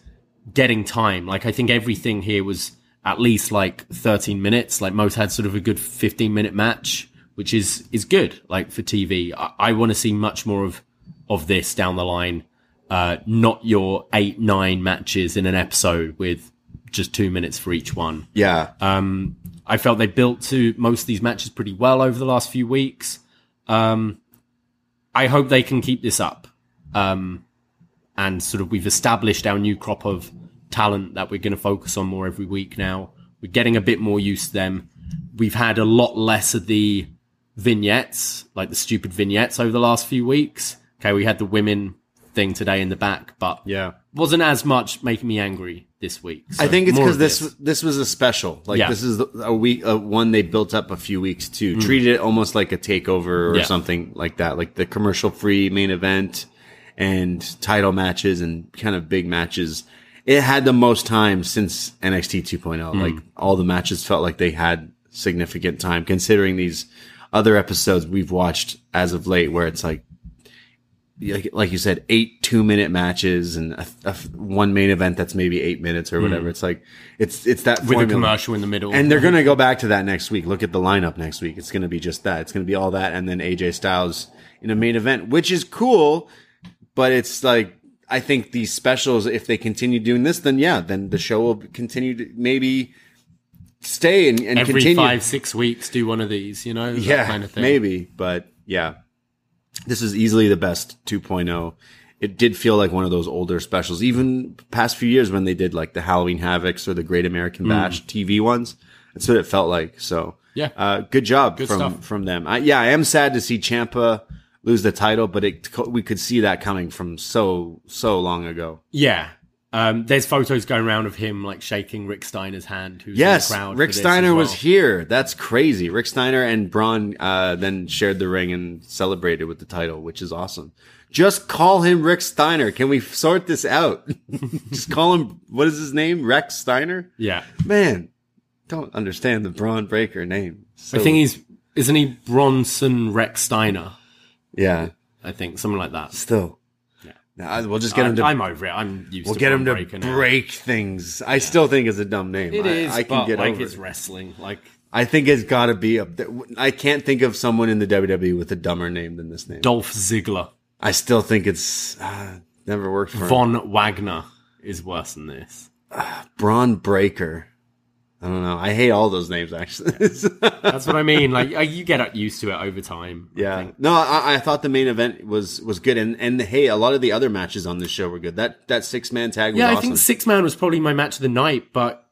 getting time. Like I think everything here was at least like 13 minutes. Like most had sort of a good 15 minute match, which is is good. Like for TV, I, I want to see much more of of this down the line. Uh, not your eight nine matches in an episode with just two minutes for each one. Yeah. Um, I felt they built to most of these matches pretty well over the last few weeks. Um, I hope they can keep this up. Um, and sort of we've established our new crop of talent that we're going to focus on more every week now. We're getting a bit more used to them. We've had a lot less of the vignettes, like the stupid vignettes over the last few weeks. Okay, we had the women thing today in the back, but Yeah. Wasn't as much making me angry this week. I think it's because of this this was a special. Like Yeah. this is a week, a one they built up a few weeks to treated it almost like a takeover or Mm. Yeah. something like that, like the commercial free main event and title matches and kind of big matches. It had the most time since NXT 2.0. Mm. Like all the matches felt like they had significant time, considering these other episodes we've watched as of late, where it's like like, like you said, eight two minute matches and a, a one main event that's maybe eight minutes or whatever. Hmm. It's like it's it's that with a commercial in the middle. And they're gonna go back to that next week. Look at the lineup next week. It's gonna be just that. It's gonna be all that, and then AJ Styles in a main event, which is cool. But it's like I think these specials, if they continue doing this, then yeah, then the show will continue to maybe stay and, and every continue. five six weeks do one of these. You know, that yeah, kind of thing. maybe, but yeah, this is easily the best 2.0. It did feel like one of those older specials, even past few years when they did like the Halloween Havocs or the Great American Bash TV ones. That's what it felt like. So. Yeah. uh, good job Good from stuff. from them. I, yeah, I am sad to see Ciampa lose the title, but it we could see that coming from so so long ago. Yeah. Um, there's photos going around of him like shaking Rick Steiner's hand. Who's Yes, in the crowd Rick Steiner as was here. That's crazy. Rick Steiner and Bron uh, then shared the ring and celebrated with the title, which is awesome. Just call him Rick Steiner. Can we sort this out? Just call him. What is his name? Rechsteiner. Yeah, Man, don't understand the Bron Breakker name. So, I think he's isn't he Bronson Rechsteiner? yeah. I think something like that. Still. Nah, we'll just get him to. I, am over it. I'm used. To it. We'll get him to Bron Breakker now. break things. I still think it's a dumb name. It I, is, I can get like over it's it. wrestling. Like I think it's got to be up there. I can't think of someone in the WWE with a dumber name than this name. Dolph Ziggler, I still think it's uh, never worked for him. Von Wagner is worse than this. Bron Breakker. I don't know. I hate all those names actually. That's what I mean. Like you get used to it over time. Yeah. think. No, I, I thought the main event was was good, and and hey, a lot of the other matches on this show were good. That that six man tag was Yeah, I think six man was probably my match of the night, but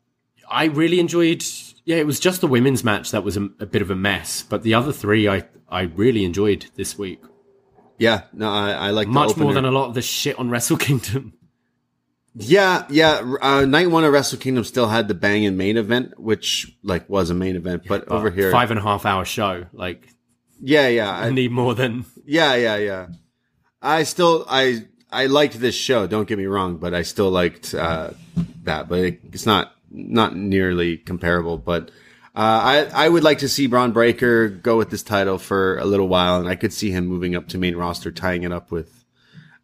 I really enjoyed. Yeah, it was just the women's match that was a, a bit of a mess, but the other three I I really enjoyed this week. yeah. No, I, I like Much more than a lot of the shit on Wrestle Kingdom. Yeah, yeah. Uh, night one of Wrestle Kingdom still had the bang and main event, which like was a main event, but, over here, five and a half hour show. Like yeah, yeah. I, I need more than Yeah, yeah, yeah. I still I I liked this show. Don't get me wrong, but I still liked uh, that. But it, it's not not nearly comparable. But uh, I I would like to see Bron Breakker go with this title for a little while, and I could see him moving up to main roster, tying it up with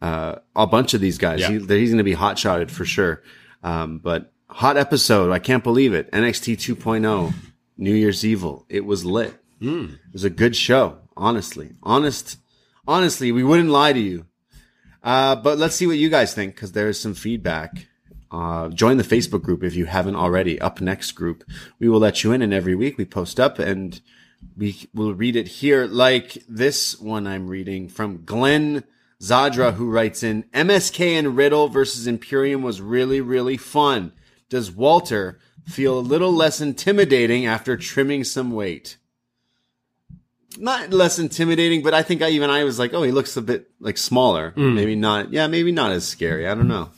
uh, a bunch of these guys. Yeah. He, he's going to be hot shotted for sure. Um, but hot episode. I can't believe it. NXT 2.0, New Year's Evil. It was lit. It was a good show. Honestly, honest, honestly, we wouldn't lie to you. Uh, but let's see what you guys think because there is some feedback. Uh, join the Facebook group if you haven't already. Up next group, we will let you in, and every week we post up and we will read it here. Like this one I'm reading from Glenn Zadra, who writes in MSK and Riddle versus Imperium was really, really fun. Does Walter feel a little less intimidating after trimming some weight? Not less intimidating, but I think I even I was like, oh, he looks a bit like smaller. Mm. Maybe not. Yeah, maybe not as scary. I don't know.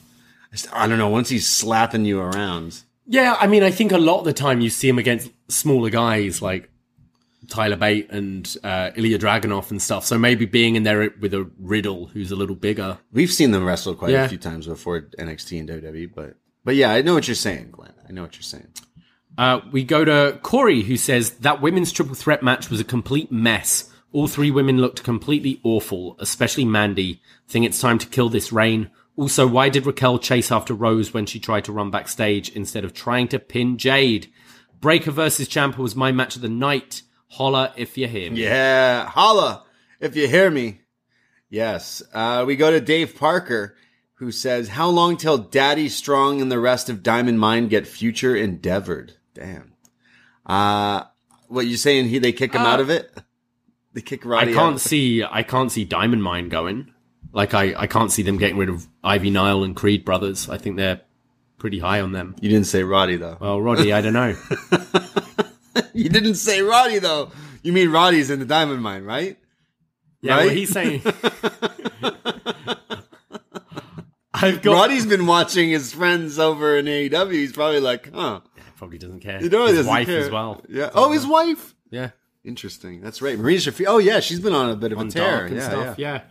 I don't know. Once he's slapping you around, Yeah, I mean, I think a lot of the time you see him against smaller guys like Tyler Bate and uh, Ilya Dragunov and stuff. So maybe being in there with a Riddle who's a little bigger. we've seen them wrestle quite Yeah. a few times before NXT and WWE, but but yeah, I know what you're saying, Glenn. I know what you're saying. Uh, we go to Corey, who says that women's triple threat match was a complete mess. All three women looked completely awful, especially Mandy. Think it's time to kill this reign. Also, why did Raquel chase after Rose when she tried to run backstage instead of trying to pin Jade? Breakker versus Ciampa was my match of the night. Holla if you hear me. Yeah, holla if you hear me. Yes. Uh, we go to Dave Parker, who says, "How long till Daddy Strong and the rest of Diamond Mine get future endeavored?" Damn. Uh, what you saying? He they kick him out of it? They kick Roddy. I can't see I can't see Diamond Mine going. Like I, I can't see them getting rid of Ivy Nile and Creed brothers. I think they're pretty high on them. You didn't say Roddy though. Well, Roddy, I don't know. You didn't say Roddy though. You mean Roddy's in the Diamond Mine, right? Yeah, Right? well, he's saying. I've got. Roddy's been watching his friends over in AEW. He's probably like, huh? probably doesn't care. You know, his wife care. as well. Yeah. Oh, his wife. Yeah. Interesting. That's right. Marina Shafir. Oh yeah, she's been on a bit of a on tear. Dark and yeah, stuff. yeah.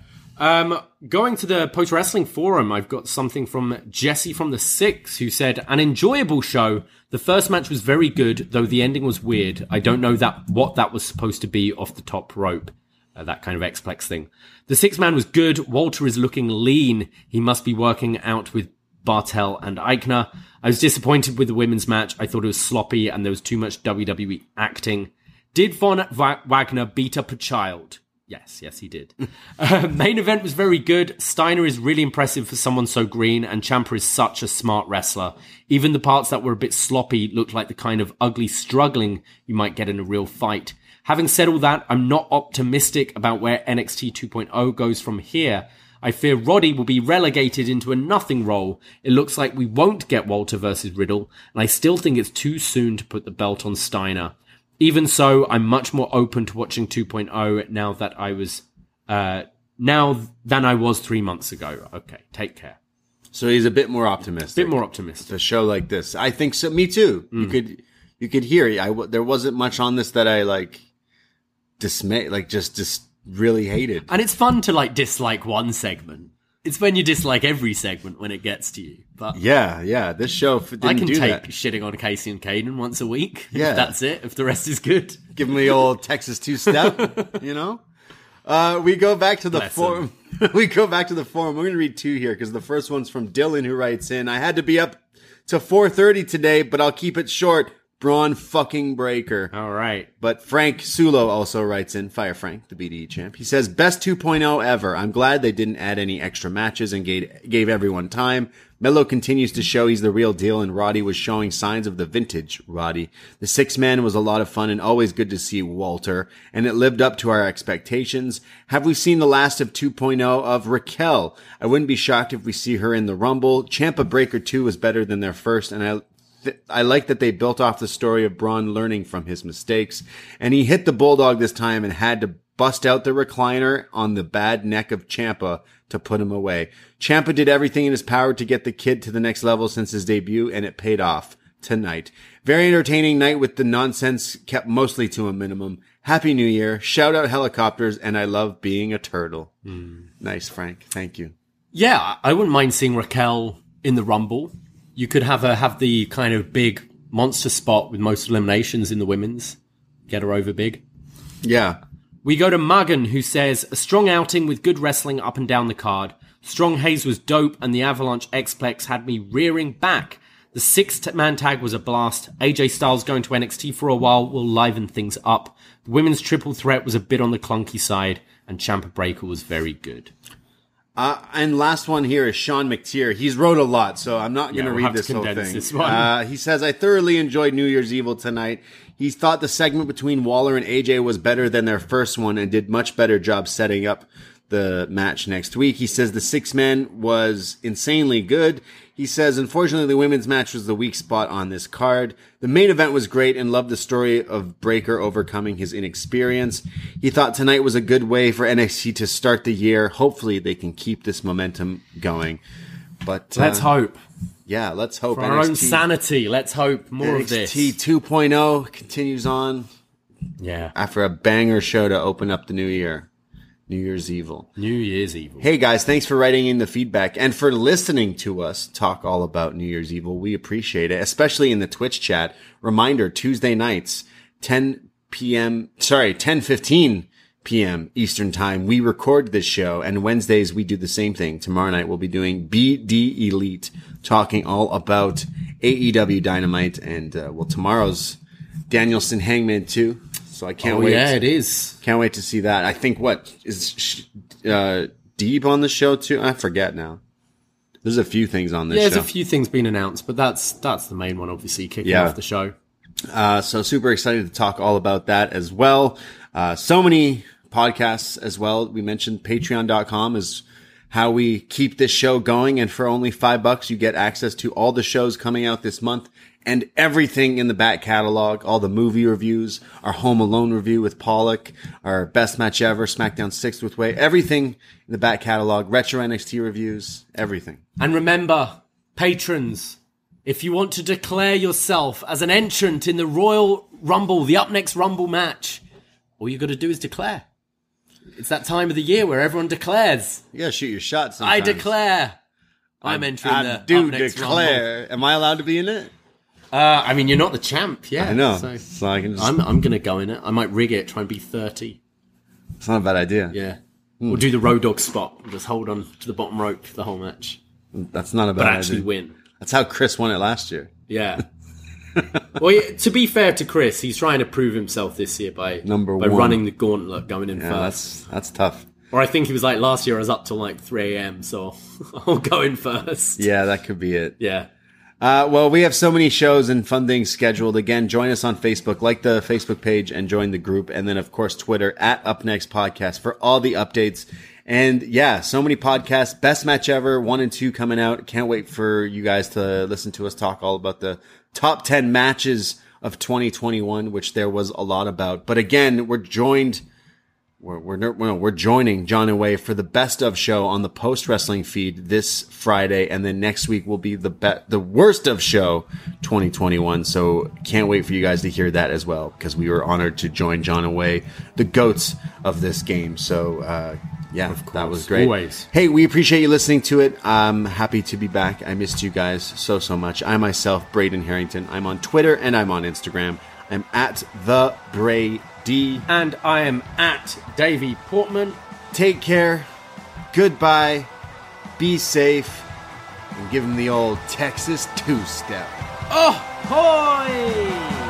Yeah. Um, going to the post wrestling forum, I've got something from Jesse from the Six who said an enjoyable show. The first match was very good, though the ending was weird. I don't know that what that was supposed to be off the top rope. Uh, that kind of X-Plex thing. The six man was good. Walter is looking lean. He must be working out with Barthel and Aichner. I was disappointed with the women's match. I thought it was sloppy and there was too much WWE acting. Did Von Wagner beat up a child? Yes, yes, he did. uh, main event was very good. Steiner is really impressive for someone so green, and Ciampa is such a smart wrestler. Even the parts that were a bit sloppy looked like the kind of ugly struggling you might get in a real fight. Having said all that, I'm not optimistic about where NXT 2.0 goes from here. I fear Roddy will be relegated into a nothing role. It looks like we won't get Walter versus Riddle, and I still think it's too soon to put the belt on Steiner. Even so, I'm much more open to watching 2.0 now that I was, uh, now than I was three months ago. Okay, take care. So he's a bit more optimistic. A Bit more optimistic. a show like this. I think so. Me too. You Mm. could, you could hear. I there wasn't much on this that I like dismay, like just just really hated. And it's fun to like dislike one segment. It's when you dislike every segment when it gets to you. But Yeah, yeah. This show f- I can take that. shitting on Kacy and Kayden once a week. Yeah. that's it. If the rest is good. Give the old Texas two step. you know. Uh, we go back to the Bless forum. we go back to the forum. We're going to read two here because the first one's from Dylan who writes in, I had to be up to 4.30 today, but I'll keep it short. Bron fucking Breakker. All right. But Frank Sulo also writes in, Fire Frank, the BDE champ. He says, best 2.0 ever. I'm glad they didn't add any extra matches and gave, gave everyone time. Melo continues to show he's the real deal and Roddy was showing signs of the vintage Roddy. The six man was a lot of fun and always good to see Walter and it lived up to our expectations. Have we seen the last of 2.0 of Raquel? I wouldn't be shocked if we see her in the Rumble. Ciampa Breakker 2 was better than their first and I th- I like that they built off the story of Bron learning from his mistakes, and he hit the bulldog this time and had to bust out the recliner on the bad neck of Ciampa to put him away. Ciampa did everything in his power to get the kid to the next level since his debut, and it paid off tonight. Very entertaining night with the nonsense kept mostly to a minimum. Happy New Year. Shout out helicopters, and I love being a turtle. Hmm. Nice, Frank. Thank you. Yeah, I wouldn't mind seeing Raquel in the Rumble. You could have her have the kind of big monster spot with most eliminations in the women's. Get her over big. Yeah. We go to Magan, who says, a strong outing with good wrestling up and down the card. Strong Hayes was dope, and the Avalanche Xplex had me rearing back. The six man tag was a blast. AJ Styles going to NXT for a while will liven things up. The women's triple threat was a bit on the clunky side, and Ciampa Breakker was very good. Uh, and last one here is Sean McTeer. He's wrote a lot, so I'm not going Yeah, to we'll read to this whole thing. Uh, he says, I thoroughly enjoyed New Year's Evil tonight. He thought the segment between Waller and AJ was better than their first one and did much better job setting up the match next week. He says the six man was insanely good. He says, unfortunately, the women's match was the weak spot on this card. The main event was great and loved the story of Breakker overcoming his inexperience. He thought tonight was a good way for NXT to start the year. Hopefully, they can keep this momentum going. But Let's uh, hope. yeah, let's hope For our own sanity, let's hope more of this. NXT 2.0 continues on Yeah. after a banger show to open up the new year. New Year's Evil. New Year's Evil. Hey guys, thanks for writing in the feedback and for listening to us talk all about New Year's Evil. We appreciate it, especially in the Twitch chat. Reminder, Tuesday nights, 10 p.m., sorry, 10:15 p.m. Eastern time. We record this show and Wednesdays we do the same thing. Tomorrow night we'll be doing BDElite talking all about AEW Dynamite and, uh, well, tomorrow's Danielson Hangman too. So I can't Oh wait. yeah, it is. Can't wait to see that. I think what is, uh, Deeb on the show too? I forget now. There's a few things on this Yeah, there's show. a few things being announced, but that's that's the main one, obviously, kicking Yeah. off the show. Uh, so super excited to talk all about that as well. Uh, so many podcasts as well. We mentioned patreon.com is how we keep this show going. And for only five bucks, you get access to all the shows coming out this month and everything in the back catalog, all the movie reviews, our Home Alone review with Pollock, our best match ever, SmackDown Sixth with Wai, everything in the back catalog, retro NXT reviews, everything. And remember, patrons, if you want to declare yourself as an entrant in the Royal Rumble, the up next Rumble match, all you got to do is declare. It's that time of the year where everyone declares. You gotta shoot your shot I declare. I'm entering I the do declare. Am I allowed to be in it? Uh, I mean, you're not the champ, yeah. I know. So So I can just, I'm I'm gonna go in it. I might rig it, try and be thirty. it's not a bad idea. Yeah. We'll do the road dog spot. Just hold on to the bottom rope the whole match, That's not a bad but actually idea. win. That's how Chris won it last year. Yeah. well, to be fair to Chris, he's trying to prove himself this year by Number by one. running the gauntlet, going in Yeah, first. that's that's tough. Or I think he was like last year. I was up till like three a.m. So I'll go in first. Yeah, that could be it. Yeah. Uh, well, we have so many shows and fun things scheduled. Again, join us on Facebook, like the Facebook page, and join the group. And then, of course, Twitter at Up Next Podcast for all the updates. And yeah, so many podcasts. Best match ever, one and two coming out. Can't wait for you guys to listen to us talk all about the top 10 matches of 2021, which there was a lot about. But again, we're joined we're we're we're joining John and Wai for the best of show on the post wrestling feed this Friday, and then next week will be the be- the worst of show 2021. So can't wait for you guys to hear that as well because we were honored to join John and Wai, the goats of this game. So uh, yeah, that was great. always. Hey, we appreciate you listening to it. I'm happy to be back. I missed you guys so so much. I myself, Braden Herrington. I'm on Twitter and I'm on Instagram. I'm at the Brady. And I am at Davie Portman. take care, goodbye, be safe, and give him the old Texas two step. Ahoy!